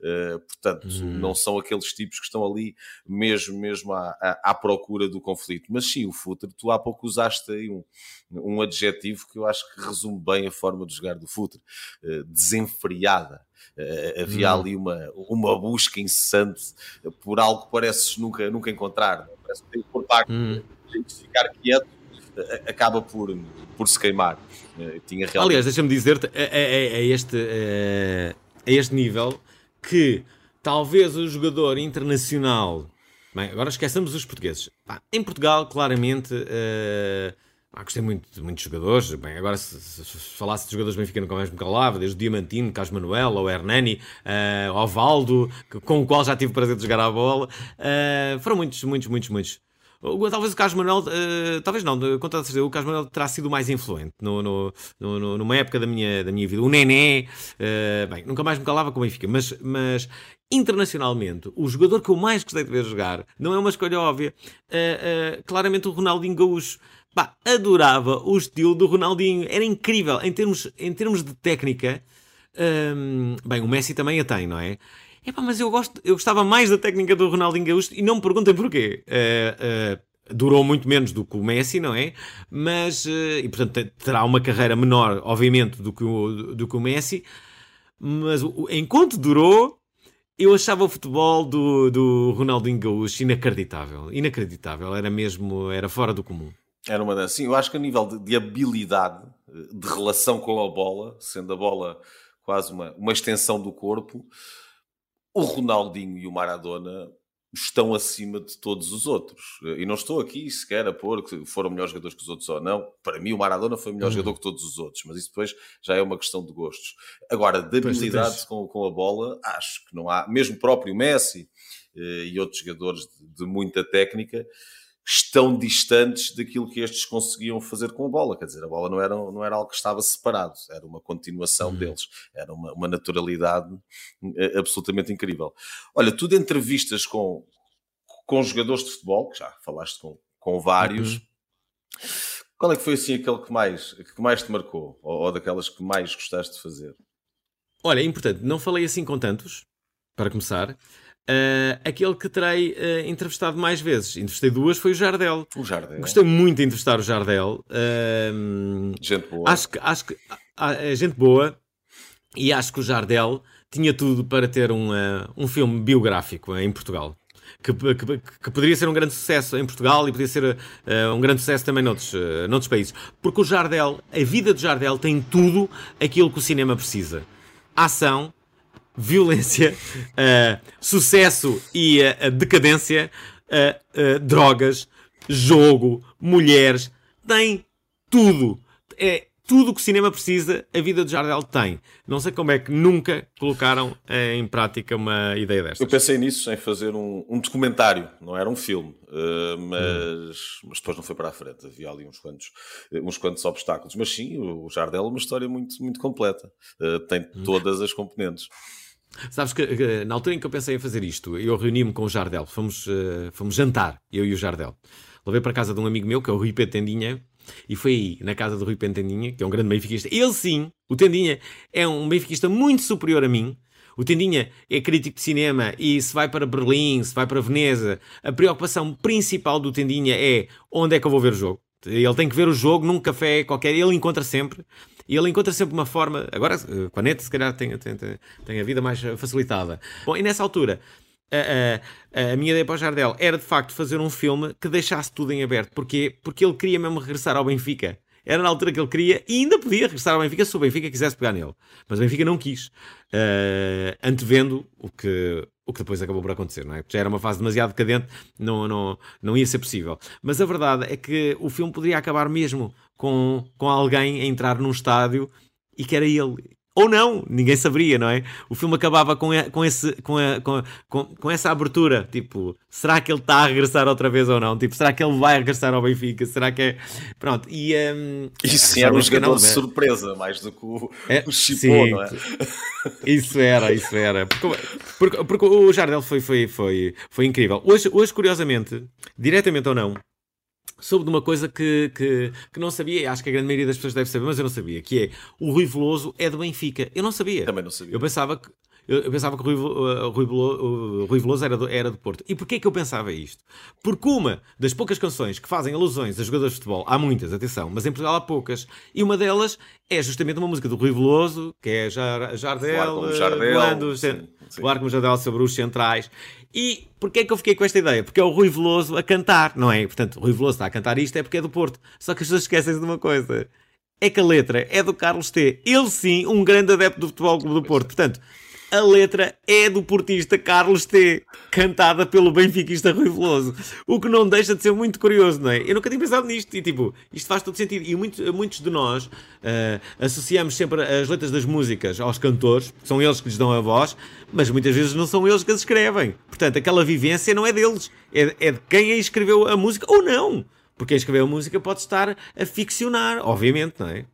Uh, portanto, hum. não são aqueles tipos que estão ali mesmo, mesmo à, à, à, procura do conflito. Mas sim, o Futre, tu há pouco usaste aí um, um adjetivo que eu acho que resume bem a forma de jogar do Futre: uh, desenfriada. Uh, havia hum. ali uma, uma busca incessante por algo que pareces nunca, nunca encontrar. Parece que tem que pôr hum. ficar quieto, acaba por, por se queimar. Eh, tinha realmente... Aliás, deixa-me dizer-te, a, a, a, este, a este nível, que talvez o jogador internacional. Bem, agora esqueçamos os portugueses. em Portugal, claramente. Ah, gostei muito de muitos jogadores. Bem, agora se, se, se falasse de jogadores bem nunca mais me calava, desde o Diamantino, Carlos Manuel, o Hernani, uh, o Valdo, que, com o qual já tive o prazer de jogar a bola. Uh, foram muitos, muitos, muitos, muitos. Talvez o Carlos Manuel, uh, talvez não, com toda certeza, o Carlos Manuel terá sido mais influente no, no, no, numa época da minha, da minha vida. O Nené, uh, bem, nunca mais me calava com o Benfica, mas, mas internacionalmente, o jogador que eu mais gostei de ver jogar não é uma escolha óbvia. Uh, claramente o Ronaldinho Gaúcho. Bah, adorava o estilo do Ronaldinho, era incrível em termos, em termos de técnica. Um, bem, o Messi também a tem, não é? Epá, mas eu, gosto, eu gostava mais da técnica do Ronaldinho Gaúcho e não me perguntem porquê. Uh, uh, durou muito menos do que o Messi, não é? Mas, uh, e portanto terá uma carreira menor, obviamente, do que o, do que o Messi. Mas enquanto durou, eu achava o futebol do, do Ronaldinho Gaúcho inacreditável. Inacreditável. Era mesmo, era fora do comum. Era uma das. Sim, eu acho que a nível de, de habilidade, de relação com a bola, sendo a bola quase uma, uma extensão do corpo o Ronaldinho e o Maradona estão acima de todos os outros. E não estou aqui sequer a pôr que foram melhores jogadores que os outros ou não. Para mim, o Maradona foi melhor uhum. jogador que todos os outros, mas isso depois já é uma questão de gostos. Agora, de habilidade com, com a bola, acho que não há. Mesmo o próprio Messi eh, e outros jogadores de, de muita técnica estão distantes daquilo que estes conseguiam fazer com a bola. Quer dizer, a bola não era, não era algo que estava separado, era uma continuação uhum. deles, era uma, uma, naturalidade eh, absolutamente incrível. Olha, tu de entrevistas com, com jogadores de futebol, que já falaste com, com vários, uhum. qual é que foi assim aquele que mais, que mais te marcou? Ou, ou daquelas que mais gostaste de fazer? Olha, é importante, não falei assim com tantos, para começar. Uh, aquele que terei uh, entrevistado mais vezes. Entrevistei duas, foi o Jardel. O Jardel. Gostei muito de entrevistar o Jardel. Uh, gente boa. Acho que, acho que é gente boa e acho que o Jardel tinha tudo para ter um, um filme biográfico em Portugal. Que, que, que, poderia ser um grande sucesso em Portugal e poderia ser um grande sucesso também noutros, noutros países. Porque o Jardel, a vida do Jardel tem tudo aquilo que o cinema precisa. Ação, violência, uh, sucesso e uh, decadência, uh, drogas, jogo, mulheres, tem tudo. É tudo o que o cinema precisa, a vida de Jardel tem. Não sei como é que nunca colocaram em prática uma ideia desta. Eu pensei nisso, em fazer um, um documentário, não era um filme, mas, hum. mas, depois não foi para a frente. Havia ali uns quantos, uns quantos obstáculos. Mas sim, o Jardel é uma história muito, muito completa. Tem hum. todas as componentes. Sabes que, na altura em que eu pensei em fazer isto, eu reuni-me com o Jardel, fomos, uh, fomos jantar, eu e o Jardel. Levei para casa de um amigo meu, que é o Rui Pedro Tendinha, e foi aí, na casa do Rui Pedro Tendinha, que é um grande benfiquista. Ele sim, o Tendinha é um benfiquista muito superior a mim. O Tendinha é crítico de cinema e se vai para Berlim, se vai para Veneza, a preocupação principal do Tendinha é onde é que eu vou ver o jogo. Ele tem que ver o jogo num café qualquer, ele encontra sempre. E ele encontra sempre uma forma. Agora, eh, com a net, se calhar, tem, tem, tem a vida mais facilitada. Bom, e nessa altura, a, a, a, minha ideia para o Jardel era de facto fazer um filme que deixasse tudo em aberto. Porquê? Porque ele queria mesmo regressar ao Benfica. Era na altura que ele queria e ainda podia regressar ao Benfica se o Benfica quisesse pegar nele. Mas o Benfica não quis, uh, antevendo o que, o que depois acabou por acontecer, não é? Já era uma fase demasiado decadente, não, não, não ia ser possível. Mas a verdade é que o filme poderia acabar mesmo com, com alguém a entrar num estádio e que era ele. Ou não, ninguém saberia, não é? O filme acabava com, com, esse, com, a, com, com, com, essa abertura. Tipo, será que ele está a regressar outra vez ou não? Tipo, será que ele vai regressar ao Benfica? Será que é. Pronto, e. Um, isso era um jogador de surpresa, mais do que o, é, o Chipô, não é? Isso era, isso era. Porque, porque, porque, o Jardel foi, foi, foi, foi incrível. Hoje, hoje, curiosamente, diretamente ou não, soube de uma coisa que, que, que não sabia, e acho que a grande maioria das pessoas deve saber, mas eu não sabia, que é o Rui Veloso é do Benfica. Eu não sabia. Também não sabia. Eu pensava que, eu, pensava que o Rui, uh, Rui, Veloso, era do, era do Porto. E porquê que eu pensava isto? Porque uma das poucas canções que fazem alusões a jogadores de futebol, há muitas, atenção, mas em Portugal há poucas, e uma delas é justamente uma música do Rui Veloso, que é Jar, Jardel, Jardel, quando, sim, sim. Jardel sobre os centrais. E porquê é que eu fiquei com esta ideia? Porque é o Rui Veloso a cantar, não é? Portanto, o Rui Veloso está a cantar isto é porque é do Porto. Só que as pessoas esquecem-se de uma coisa. É que a letra é do Carlos T. Ele sim, um grande adepto do Futebol Clube do Porto. Portanto, a letra é do portista Carlos T, cantada pelo benfiquista Rui Veloso. O que não deixa de ser muito curioso, não é? Eu nunca tinha pensado nisto e, tipo, isto faz todo sentido. E muitos, muitos de nós uh, associamos sempre as letras das músicas aos cantores, são eles que lhes dão a voz, mas muitas vezes não são eles que as escrevem. Portanto, aquela vivência não é deles, é, é de quem escreveu a música ou não. Porque quem escreveu a música pode estar a ficcionar, obviamente, não é?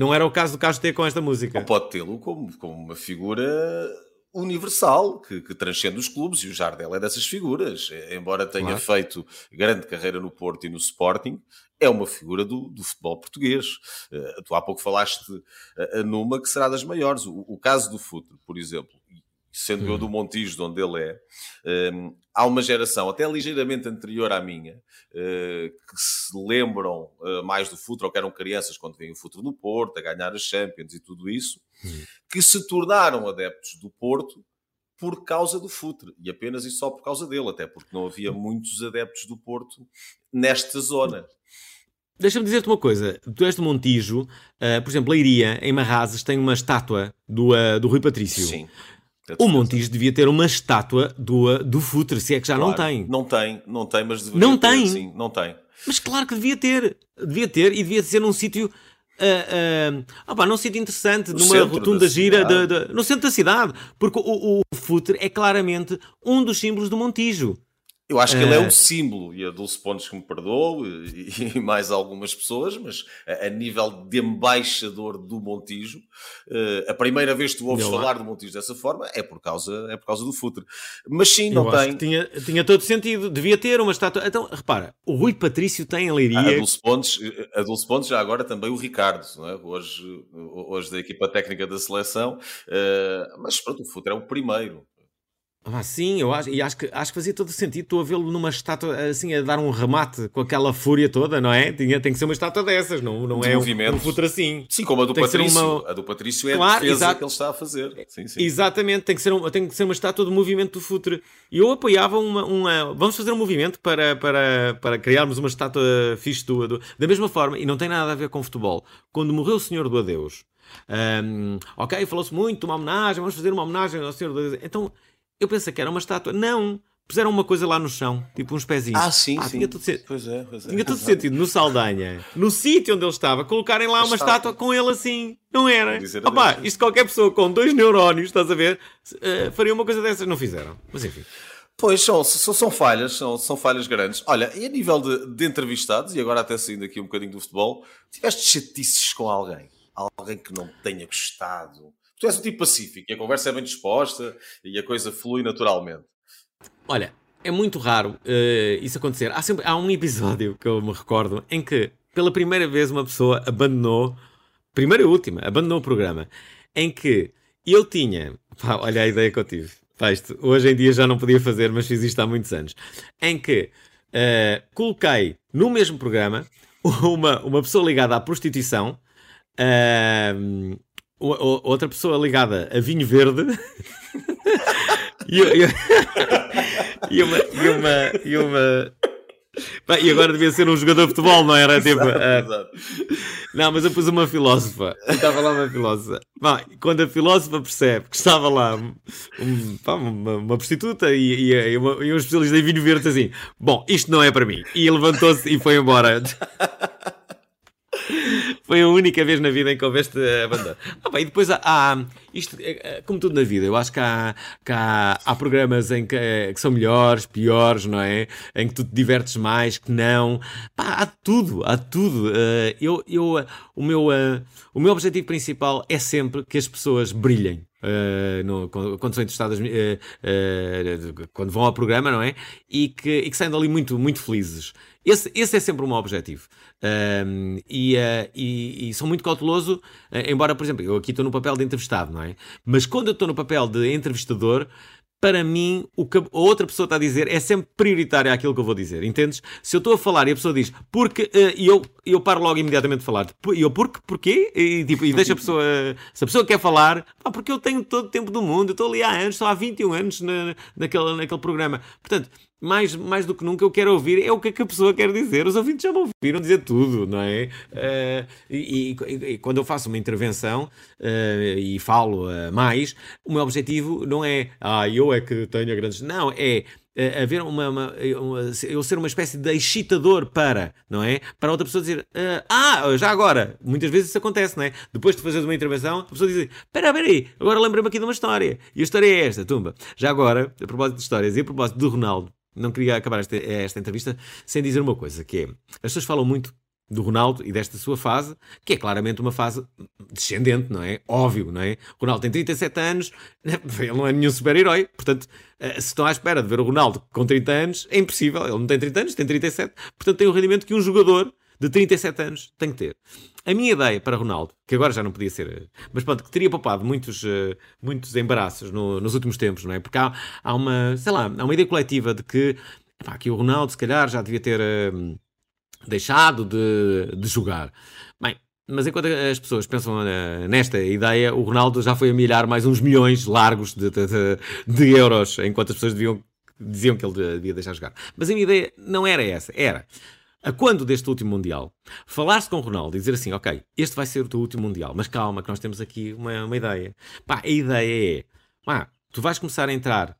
Não era o caso do Carlos T com esta música. Ou pode tê-lo como, como uma figura universal que, que, transcende os clubes e o Jardel é dessas figuras. Embora tenha claro. feito grande carreira no Porto e no Sporting, é uma figura do, do futebol português. Uh, tu há pouco falaste uh, numa que será das maiores. O, o caso do Futre, por exemplo, sendo eu do Montijo, de onde ele é, um, há uma geração até ligeiramente anterior à minha uh, que se lembram uh, mais do futuro, ou que eram crianças quando veem o futuro no Porto, a ganhar as Champions e tudo isso, hum. que se tornaram adeptos do Porto por causa do Futre, e apenas e só por causa dele, até porque não havia muitos adeptos do Porto nesta zona. Deixa-me dizer-te uma coisa. Tu és do Montijo, uh, por exemplo, Leiria, em Marrazes, tem uma estátua do, uh, do Rui Patrício. Sim. O Montijo devia ter uma estátua do, do Futre, se é que já claro, não tem. Não tem, não tem, mas deveria não ter, tem. sim, não tem. Mas claro que devia ter, devia ter e devia ser num sítio uh, uh, opa, num sítio interessante, no numa rotunda gira de, de, no centro da cidade, porque o, o Futre é claramente um dos símbolos do Montijo. Eu acho que ele é um símbolo, e a Dulce Pontes que me perdoou, e, e, mais algumas pessoas, mas a, a, nível de embaixador do Montijo, uh, a primeira vez que tu ouves falar do Montijo dessa forma é por causa, é por causa do Futre. Mas sim, não Eu tem. Tinha, tinha todo sentido, devia ter uma estátua. Então, repara, o Rui Patrício tem em Leiria. A Dulce Pontes, a Dulce Pontes já agora também o Ricardo, é? hoje, hoje da equipa técnica da seleção, uh, mas pronto, o Futre é o primeiro. Ah, sim, eu acho, e acho que, acho que fazia todo sentido. Estou a vê-lo numa estátua assim a dar um remate com aquela fúria toda, não é? Tinha, tem que ser uma estátua dessas, não, não de é movimento. um, um futuro assim. Sim, como a do tem Patrício. Uma... A do Patrício é claro, a defesa exato. que ele está a fazer. Sim, sim. Exatamente, tem que, ser um, tem que ser uma estátua de movimento do futuro. E eu apoiava uma, uma. Vamos fazer um movimento para, para, para criarmos uma estátua fixe do, do, da mesma forma, e não tem nada a ver com futebol. Quando morreu o Senhor do Adeus, um, ok, falou-se muito uma homenagem, vamos fazer uma homenagem ao Senhor do Adeus. Então eu pensei que era uma estátua. Não! Puseram uma coisa lá no chão, tipo uns pezinhos. Ah, sim, ah, sim. Tinha todo, pois é, pois é. Tinha todo sentido no Saldanha, no sítio onde ele estava, colocarem lá uma estátua com ele assim. Não era? Opa, isto qualquer pessoa com dois neurónios, estás a ver, uh, faria uma coisa dessas. Não fizeram. Mas enfim. Pois, são, são, são falhas, são, são falhas grandes. Olha, e a nível de, de entrevistados, e agora até saindo aqui um bocadinho do futebol, tiveste chatices com alguém? Alguém que não tenha gostado? Tu és um tipo pacífico e a conversa é bem disposta e a coisa flui naturalmente. Olha, é muito raro uh, isso acontecer. Há, sempre, há um episódio que eu me recordo em que, pela primeira vez, uma pessoa abandonou, primeira e última, abandonou o programa, em que eu tinha, pá, olha a ideia que eu tive, pá, isto, hoje em dia já não podia fazer, mas fiz isto há muitos anos, em que uh, coloquei no mesmo programa uma, uma pessoa ligada à prostituição. Uh, outra pessoa ligada a vinho verde e, e, e, uma, e uma, e uma Bem, e agora devia ser um jogador de futebol, não era? Tipo, exato, uh... Não, mas eu pus uma filósofa. Estava lá uma filósofa. Bem, quando a filósofa percebe que estava lá um, pá, uma, uma, prostituta e, e, e, uma, e um especialista em vinho verde, assim: Bom, isto não é para mim. E levantou-se e foi embora. Foi a única vez na vida em que houveste abandono. Ah, bem, e depois há, há, isto, é, é, como tudo na vida, eu acho que há, que há, há programas em que, eh, que, são melhores, piores, não é? Em que tu te divertes mais, que não. Pá, há tudo, há tudo. Uh, eu, eu, o, meu, o meu objetivo principal é sempre que as pessoas brilhem. Uh, no, quando são entrevistadas uh, uh, quando vão ao programa, não é? E que, e que saem dali muito, muito felizes. Esse, esse é sempre o meu objetivo. Um, e, uh, e, e, sou muito cauteloso, uh, embora, por exemplo, eu aqui estou no papel de entrevistado, não é? Mas quando eu estou no papel de entrevistador, para mim, o que a outra pessoa está a dizer é sempre prioritário àquilo que eu vou dizer, entendes? Se eu estou a falar e a pessoa diz porque, uh, e eu, eu paro logo imediatamente de falar, e eu porque, porquê? E, tipo, e deixa a pessoa, se a pessoa quer falar, pá, porque eu tenho todo o tempo do mundo, eu estou ali há anos, estou há 21 anos na, naquele, naquele programa. Portanto, mais, mais do que nunca eu quero ouvir é o que, é que a pessoa quer dizer. Os ouvintes já me ouviram dizer tudo, não é? Uh, e, e, e, quando eu faço uma intervenção uh, e falo uh, mais, o meu objetivo não é ah, eu é que tenho grandes. Não, é haver uma, uma, uma, eu ser uma espécie de excitador para, não é? Para outra pessoa dizer, ah, já agora, muitas vezes isso acontece, não é? Depois de fazeres uma intervenção, a pessoa diz, espera, espera aí, agora lembra-me aqui de uma história. E a história é esta, tumba. Já agora, a propósito de histórias e a propósito do Ronaldo, não queria acabar esta, esta entrevista sem dizer uma coisa, que é, as pessoas falam muito do Ronaldo e desta sua fase, que é claramente uma fase descendente, não é? Óbvio, não é? O Ronaldo tem 37 anos, ele não é nenhum super-herói, portanto, eh, se estão à espera de ver o Ronaldo com 30 anos, é impossível. Ele não tem 30 anos, tem 37, portanto tem o rendimento que um jogador de 37 anos tem que ter. A minha ideia para Ronaldo, que agora já não podia ser, mas pronto, que teria poupado muitos, uh, muitos embaraços no, nos últimos tempos, não é? Porque há, há, uma, sei lá, há uma ideia coletiva de que, epá, que o Ronaldo se calhar já devia ter uh, deixado de, de jogar. Bem, mas enquanto as pessoas pensam uh, nesta ideia, o Ronaldo já foi a milhar mais uns milhões largos de, de, de, de euros, enquanto as pessoas deviam, diziam que ele devia deixar jogar. Mas a minha ideia não era essa, era a quando deste último Mundial, falar-se com o Ronaldo e dizer assim, ok, este vai ser o teu último Mundial, mas calma que nós temos aqui uma, uma ideia. Pá, a ideia é, pá, tu vais começar a entrar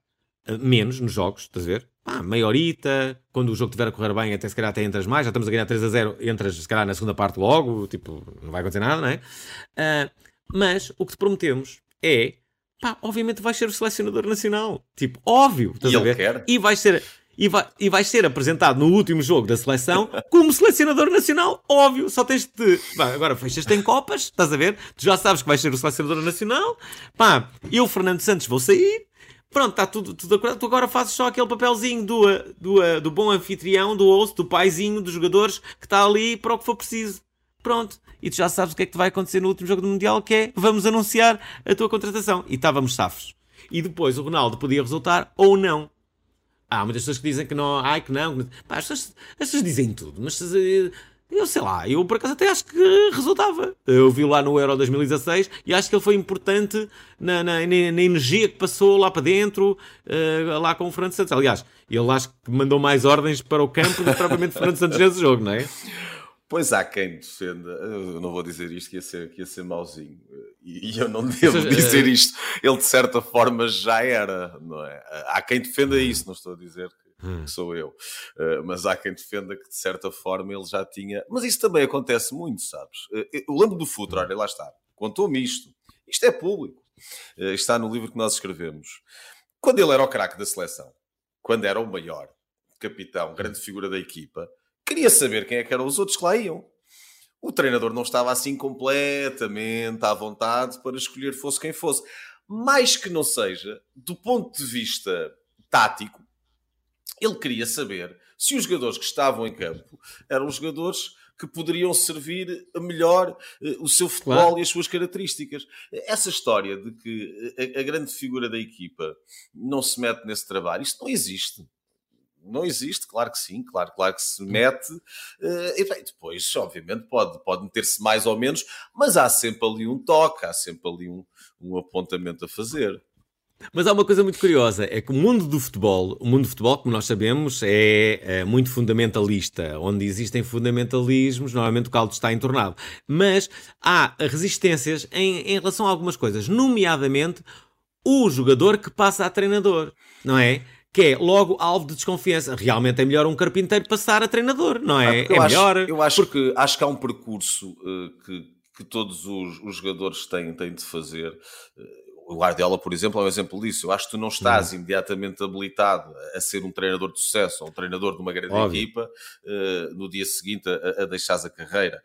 uh, menos nos jogos, estás a ver? Pá, meia horita, quando o jogo estiver a correr bem, até se calhar até entras mais, já estamos a ganhar 3 a 0, entras se calhar na segunda parte logo, tipo, não vai acontecer nada, não é? Uh, mas o que te prometemos é, pá, obviamente vais ser o selecionador nacional. Tipo, óbvio, estás e a ver? Quer. E vais ser e, vai, e vais ser apresentado no último jogo da seleção como selecionador nacional, óbvio, só tens de. Pá, agora fechas-te em copas, estás a ver? Tu já sabes que vais ser o selecionador nacional. Pá, eu, Fernando Santos, vou sair. Pronto, está tudo, tudo acordado. Tu agora fazes só aquele papelzinho do, do, do bom anfitrião, do host, do paizinho dos jogadores que está ali para o que for preciso. Pronto. E tu já sabes o que é que vai acontecer no último jogo do Mundial, que é vamos anunciar a tua contratação. E estávamos safos. E depois o Ronaldo podia resultar ou não. Há muitas pessoas que dizem que não, ai que não. Pá, as, pessoas, as pessoas dizem tudo, mas eh, eu sei lá, eu por acaso até acho que resultava. Eu vi lá no Euro 2016 e acho que ele foi importante na, na, na energia que passou lá para dentro, uh, lá com o Fernando Santos. Aliás, ele acho que mandou mais ordens para o campo do que propriamente Fernando Santos nesse jogo, não é? Pois há quem defenda, eu não vou dizer isto que ia ser, que ia ser mauzinho, e, eu não devo dizer eh, isto, ele de certa forma já era, não é? Há quem defenda hum. isso, não estou a dizer que, hum. sou eu, eh, mas há quem defenda que de certa forma ele já tinha. Mas isso também acontece muito, sabes? Eh, eu lembro do Futre, olha, lá está, contou-me isto, isto é público, está no livro que nós escrevemos. Quando ele era o craque da seleção, quando era o maior capitão, grande figura da equipa Queria saber quem é que eram os outros que lá iam. O treinador não estava assim completamente à vontade para escolher fosse quem fosse. Mais que não seja, do ponto de vista tático, ele queria saber se os jogadores que estavam em campo eram os jogadores que poderiam servir melhor uh, o seu futebol claro. e as suas características. Essa história de que a, a, grande figura da equipa não se mete nesse trabalho, isto não existe. Não existe, claro que sim, claro, claro que se mete. Uh, e bem, depois, obviamente, pode, pode meter-se mais ou menos, mas há sempre ali um toque, há sempre ali um, um apontamento a fazer. Mas há uma coisa muito curiosa, é que o mundo do futebol, o mundo do futebol, como nós sabemos, é, é muito fundamentalista. Onde existem fundamentalismos, normalmente o caldo está entornado. Mas há resistências em, em relação a algumas coisas, nomeadamente o jogador que passa a treinador, não é? Que é logo alvo de desconfiança. Realmente é melhor um carpinteiro passar a treinador, não é? Ah, é acho, melhor. Eu acho porque acho que há um percurso uh, que, que todos os, os, jogadores têm, têm de fazer. Uh, o Guardiola, por exemplo, é um exemplo disso. Eu acho que tu não estás hum. imediatamente habilitado a ser um treinador de sucesso ou um treinador de uma grande Óbvio. equipa uh, no dia seguinte a, a deixares a carreira.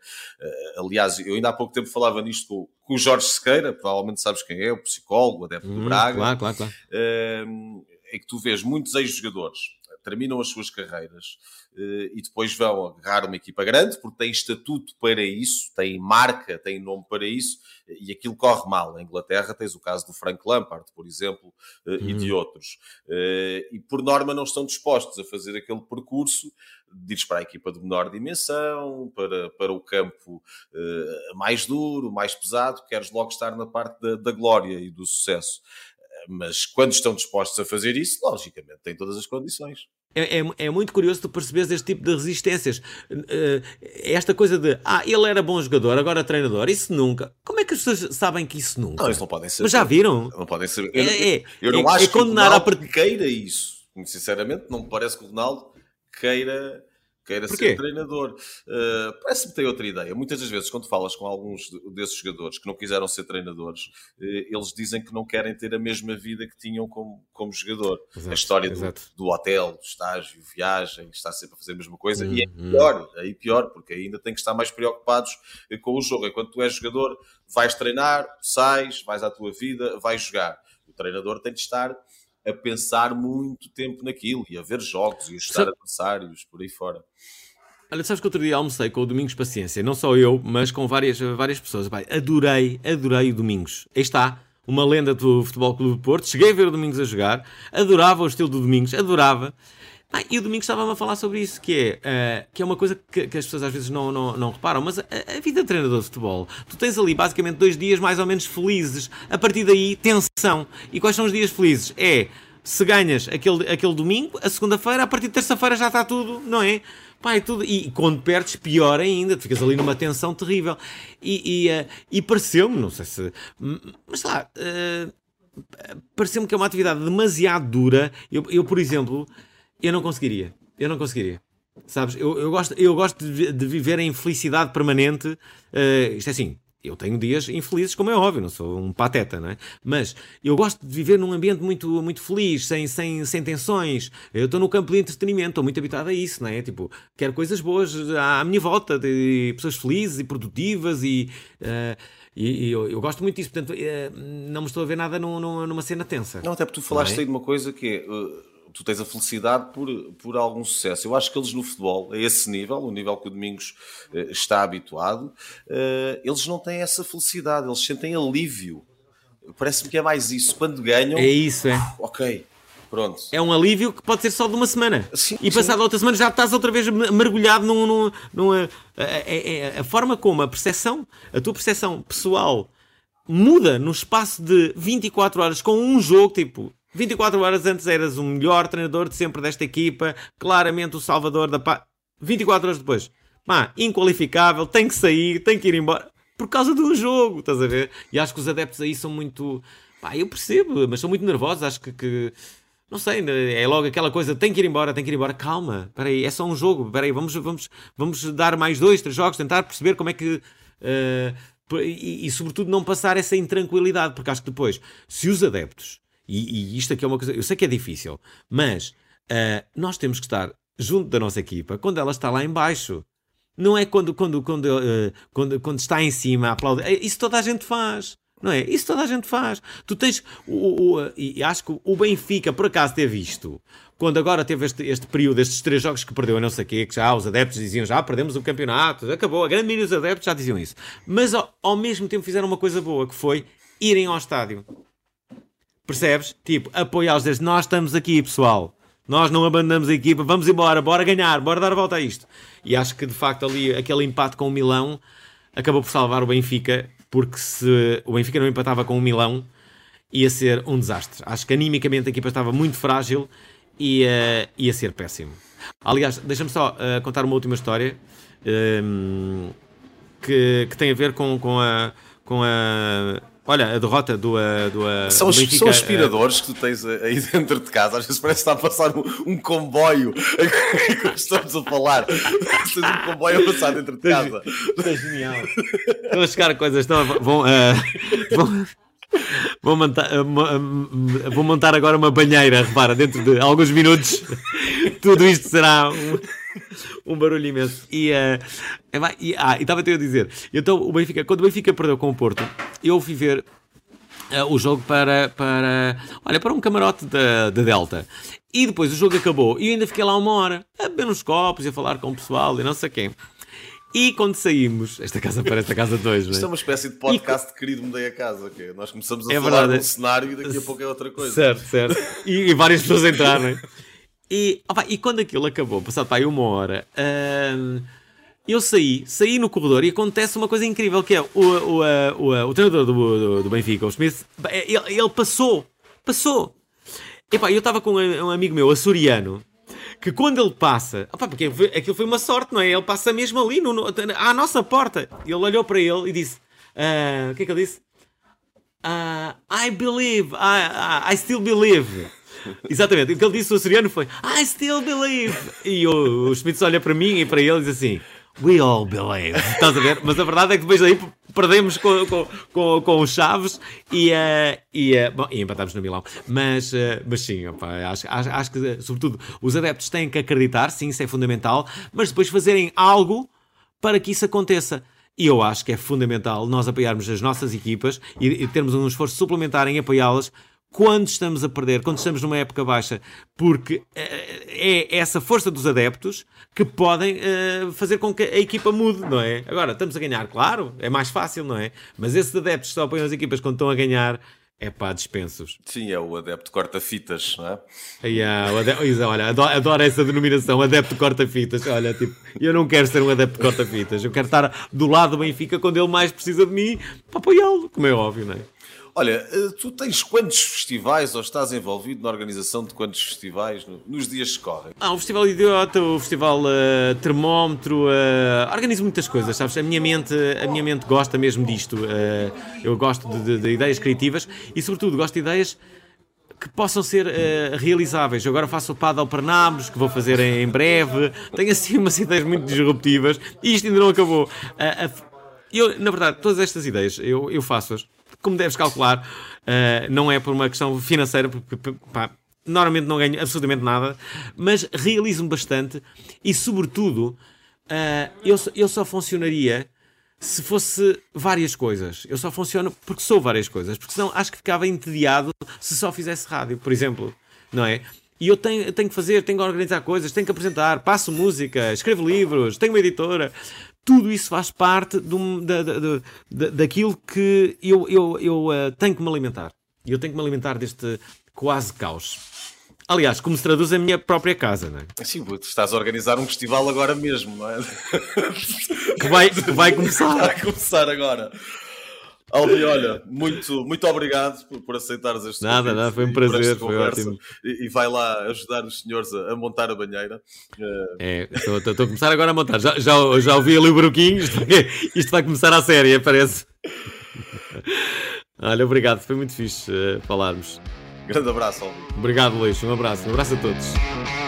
Uh, aliás, eu ainda há pouco tempo falava nisto com, com, o Jorge Sequeira, provavelmente sabes quem é, o psicólogo, o adepto hum, do Braga. Claro, claro, claro. Uh, é que tu vês muitos ex-jogadores terminam as suas carreiras eh, e depois vão agarrar uma equipa grande, porque têm estatuto para isso, têm marca, têm nome para isso, e aquilo corre mal. Na Inglaterra tens o caso do Frank Lampard, por exemplo, uhum. e de uhum. outros. Eh, e por norma não estão dispostos a fazer aquele percurso de ir para a equipa de menor dimensão, para, para o campo mais duro, mais pesado, queres logo estar na parte da, da glória e do sucesso mas quando estão dispostos a fazer isso, logicamente têm todas as condições. É, é, é, muito curioso tu perceberes este tipo de resistências. Uh, esta coisa de, ah, ele era bom jogador, agora treinador, isso nunca. Como é que as pessoas sabem que isso nunca? Não, isso não podem ser. Mas já viram? Não podem ser. Eu, é, é, eu não é, acho que o Ronaldo a... queira isso. Sinceramente, não me parece que o Ronaldo queira queira Porquê? ser treinador. Uh, Parece-me ter outra ideia. Muitas das vezes, quando falas com alguns desses jogadores que não quiseram ser treinadores, uh, eles dizem que não querem ter a mesma vida que tinham como, como jogador. Exato, a história do, do, hotel, do estágio, viagem, está sempre a fazer a mesma coisa. Hum, e é uhum. pior, aí pior, porque ainda têm que estar mais preocupados eh, com o jogo. Enquanto tu és jogador, vais treinar, sais, vais à tua vida, vais jogar. O treinador tem de estar a pensar muito tempo naquilo e a ver jogos e a estar adversários por aí fora. Olha, sabes que outro dia almocei com o Domingos Paciência, não só eu, mas com várias, várias pessoas. Pai, adorei, adorei o Domingos. Aí está, uma lenda do Futebol Clube do Porto. Cheguei a ver o Domingos a jogar, adorava o estilo do Domingos, adorava. Ah, e o Domingos estava-me a falar sobre isso, que é, uh, que é uma coisa que, que, as pessoas às vezes não, não, não reparam, mas a, a, vida de treinador de futebol, tu tens ali basicamente dois dias mais ou menos felizes, a partir daí tensão. E quais são os dias felizes? É, se ganhas aquele, aquele domingo, a segunda-feira, a partir de terça-feira já está tudo, não é? Pá, é tudo. E quando perdes, pior ainda, tu ficas ali numa tensão terrível. E, e, uh, e pareceu-me, não sei se. Mas lá, uh, pareceu-me que é uma atividade demasiado dura. Eu, eu, por exemplo, eu não conseguiria. Eu não conseguiria. Sabes? Eu, eu gosto, eu gosto de, de viver em felicidade permanente. Uh, isto é assim, eu tenho dias infelizes, como é óbvio, não sou um pateta, não é? Mas eu gosto de viver num ambiente muito, muito feliz, sem, sem, sem tensões. Eu estou no campo de entretenimento, estou muito habituado a isso, não é? Tipo, quero coisas boas à minha volta, de pessoas felizes e produtivas e. Uh, e, e eu, eu, gosto muito disso, portanto, uh, não me estou a ver nada numa cena tensa. Não, até porque tu falaste é? aí de uma coisa que é. Uh tu tens a felicidade por, por algum sucesso. Eu acho que eles no futebol, a esse nível, o nível que o Domingos uh, está habituado, uh, eles não têm essa felicidade, eles sentem alívio. Parece-me que é mais isso. Quando ganham. É isso, é. Ok. Pronto. É um alívio que pode ser só de uma semana. Sim, e passada outra semana já estás outra vez mergulhado num. num, num a, a, a, a, forma como a percepção, a tua percepção pessoal muda no espaço de 24 horas com um jogo, tipo, 24 horas antes eras o melhor treinador de sempre desta equipa, claramente o salvador da paz. 24 horas depois, pá, inqualificável, tem que sair, tem que ir embora. Por causa de um jogo, estás a ver? E acho que os adeptos aí são muito. Pá, eu percebo, mas são muito nervosos. Acho que, que não sei, é logo aquela coisa, tem que ir embora, tem que ir embora, calma, peraí, é só um jogo, peraí, vamos, vamos, vamos dar mais dois, três jogos, tentar perceber como é que. Uh, e, e, sobretudo não passar essa intranquilidade, porque acho que depois, se os adeptos e, e, isto aqui é uma coisa, eu sei que é difícil, mas uh, nós temos que estar junto da nossa equipa quando ela está lá embaixo. Não é quando, quando, quando, uh, quando, quando está em cima a aplaudir. É, isso toda a gente faz. Não é? Isso toda a gente faz. Tu tens. O, o, e acho que o Benfica, por acaso, teve isto. Quando agora teve este, este período, estes três jogos que perdeu, não sei o quê, que já os adeptos diziam já perdemos o campeonato, acabou. A grande maioria dos adeptos já diziam isso. Mas ao, ao mesmo tempo fizeram uma coisa boa, que foi irem ao estádio. Percebes? Tipo, apoiá-los desde nós estamos aqui, pessoal. Nós não abandonamos a equipa, vamos embora, bora ganhar, bora dar a volta a isto. E acho que de facto ali aquele empate com o Milão acabou por salvar o Benfica, porque se o Benfica não empatava com o Milão, ia ser um desastre. Acho que animicamente a equipa estava muito frágil e uh, ia ser péssimo. Aliás, deixa-me só uh, contar uma última história um, ehm, que, que tem a ver com, com a. Com a Olha, a derrota do. Eh, do, eh, são, do Benfica, são aspiradores uh... que tu tens aí dentro de casa. Às vezes parece que está a passar um, um comboio que estamos a falar. Tens um comboio a passar dentro de casa. Está genial. Estão a chegar coisas. Estão a, vão, uh, vão, vou, montar, uh, vou montar agora uma banheira, repara, dentro de alguns minutos. Tudo isto será. Um um barulho imenso. E, uh, e, ah, estava-te a dizer, então o Benfica, quando o Benfica perdeu com o Porto, eu fui ver uh, o jogo para, para, olha, para um camarote da, da Delta. E depois o jogo acabou e eu ainda fiquei lá uma hora a beber uns copos e a falar com o pessoal e não sei quem. E quando saímos, esta casa parece a casa 2, Isto é? é uma espécie de podcast e... querido Mudei a Casa, que nós começamos a é falar de um cenário e daqui a pouco é outra coisa. Certo, certo. E, e várias pessoas entraram. E, opa, e quando aquilo acabou, passado para aí uma hora, hum, eu saí, saí no corredor e acontece uma coisa incrível que é o, o, o, o, treinador do, do, do, Benfica, o Smith, ele, ele passou, passou. E pá, eu estava com um amigo meu, açoriano, que quando ele passa, opa, porque aquilo foi uma sorte, não é? Ele passa mesmo ali, no, no, à nossa porta. Ele olhou para ele e disse: uh, O que é que ele disse? Uh, I believe, I, I, I still believe. Exatamente. O que ele disse o Soriano foi I still believe. E o, o olha para mim e para ele e diz assim We all believe. Estás a ver? Mas a verdade é que depois daí perdemos com, com, com, com os Chaves e, uh, e, uh, bom, e empatámos no Milão. Mas, uh, mas sim, opa, acho, acho, acho que, sobretudo, os adeptos têm que acreditar, sim, isso é fundamental, mas depois fazerem algo para que isso aconteça. E eu acho que é fundamental nós apoiarmos as nossas equipas e, e termos um esforço suplementar em apoiá-las quando estamos a perder, quando estamos numa época baixa, porque eh, é essa força dos adeptos que podem uh, fazer com que a equipa mude, não é? Agora, estamos a ganhar, claro, é mais fácil, não é? Mas esses adeptos que só apoiam as equipas quando estão a ganhar, é pá, dispensos. Sim, é o adepto corta-fitas, não é? Yeah, adepto, olha, adoro, adoro, essa denominação, adepto corta-fitas. Olha, tipo, eu não quero ser um adepto corta-fitas, eu quero estar do lado do Benfica quando ele mais precisa de mim para apoiá-lo, como é óbvio, não é? Olha, eh, tu tens quantos festivais ou estás envolvido na organização de quantos festivais nos dias que correm? Ah, o Festival Idiota, o Festival uh, Termómetro, uh, organizo muitas coisas, sabes? A minha mente, a minha mente gosta mesmo disto. Uh, eu gosto de, de, de, ideias criativas e, sobretudo, gosto de ideias que possam ser realizáveis. Eu agora faço o Paddle para Nabos, que vou fazer em breve. Tenho assim umas ideias muito disruptivas e isto ainda não acabou. Uh, eu, na verdade, todas estas ideias eu, eu faço-as como deves calcular, uh, não é por uma questão financeira, porque pá, normalmente não ganho absolutamente nada, mas realizo-me bastante e, sobretudo, uh, eu, eu só funcionaria se fosse várias coisas. Eu só funciono porque sou várias coisas, porque senão acho que ficava entediado se só fizesse rádio, por exemplo, não é? E eu tenho, tenho que fazer, tenho que organizar coisas, tenho que apresentar, passo música, escrevo livros, tenho uma editora tudo isso faz parte do, da, da, da, daquilo que eu, eu, eu uh, tenho que me alimentar. Eu tenho que me alimentar deste quase caos. Aliás, como se traduz a minha própria casa, não é? Sim, tu estás a organizar um festival agora mesmo, não é? que, vai, que vai começar. Vai começar agora. Albi, olha, muito, muito obrigado por, por aceitares este Nada, nada, foi um prazer, foi ótimo. E, e, vai lá ajudar os senhores a, a montar a banheira. É, estou, a começar agora a montar. Já, já, já ouvi ali o broquinho, isto, isto vai começar a série, parece. Olha, obrigado, foi muito fixe uh, falarmos. Grande abraço, Albi. Obrigado, Luís, um abraço, um abraço a todos.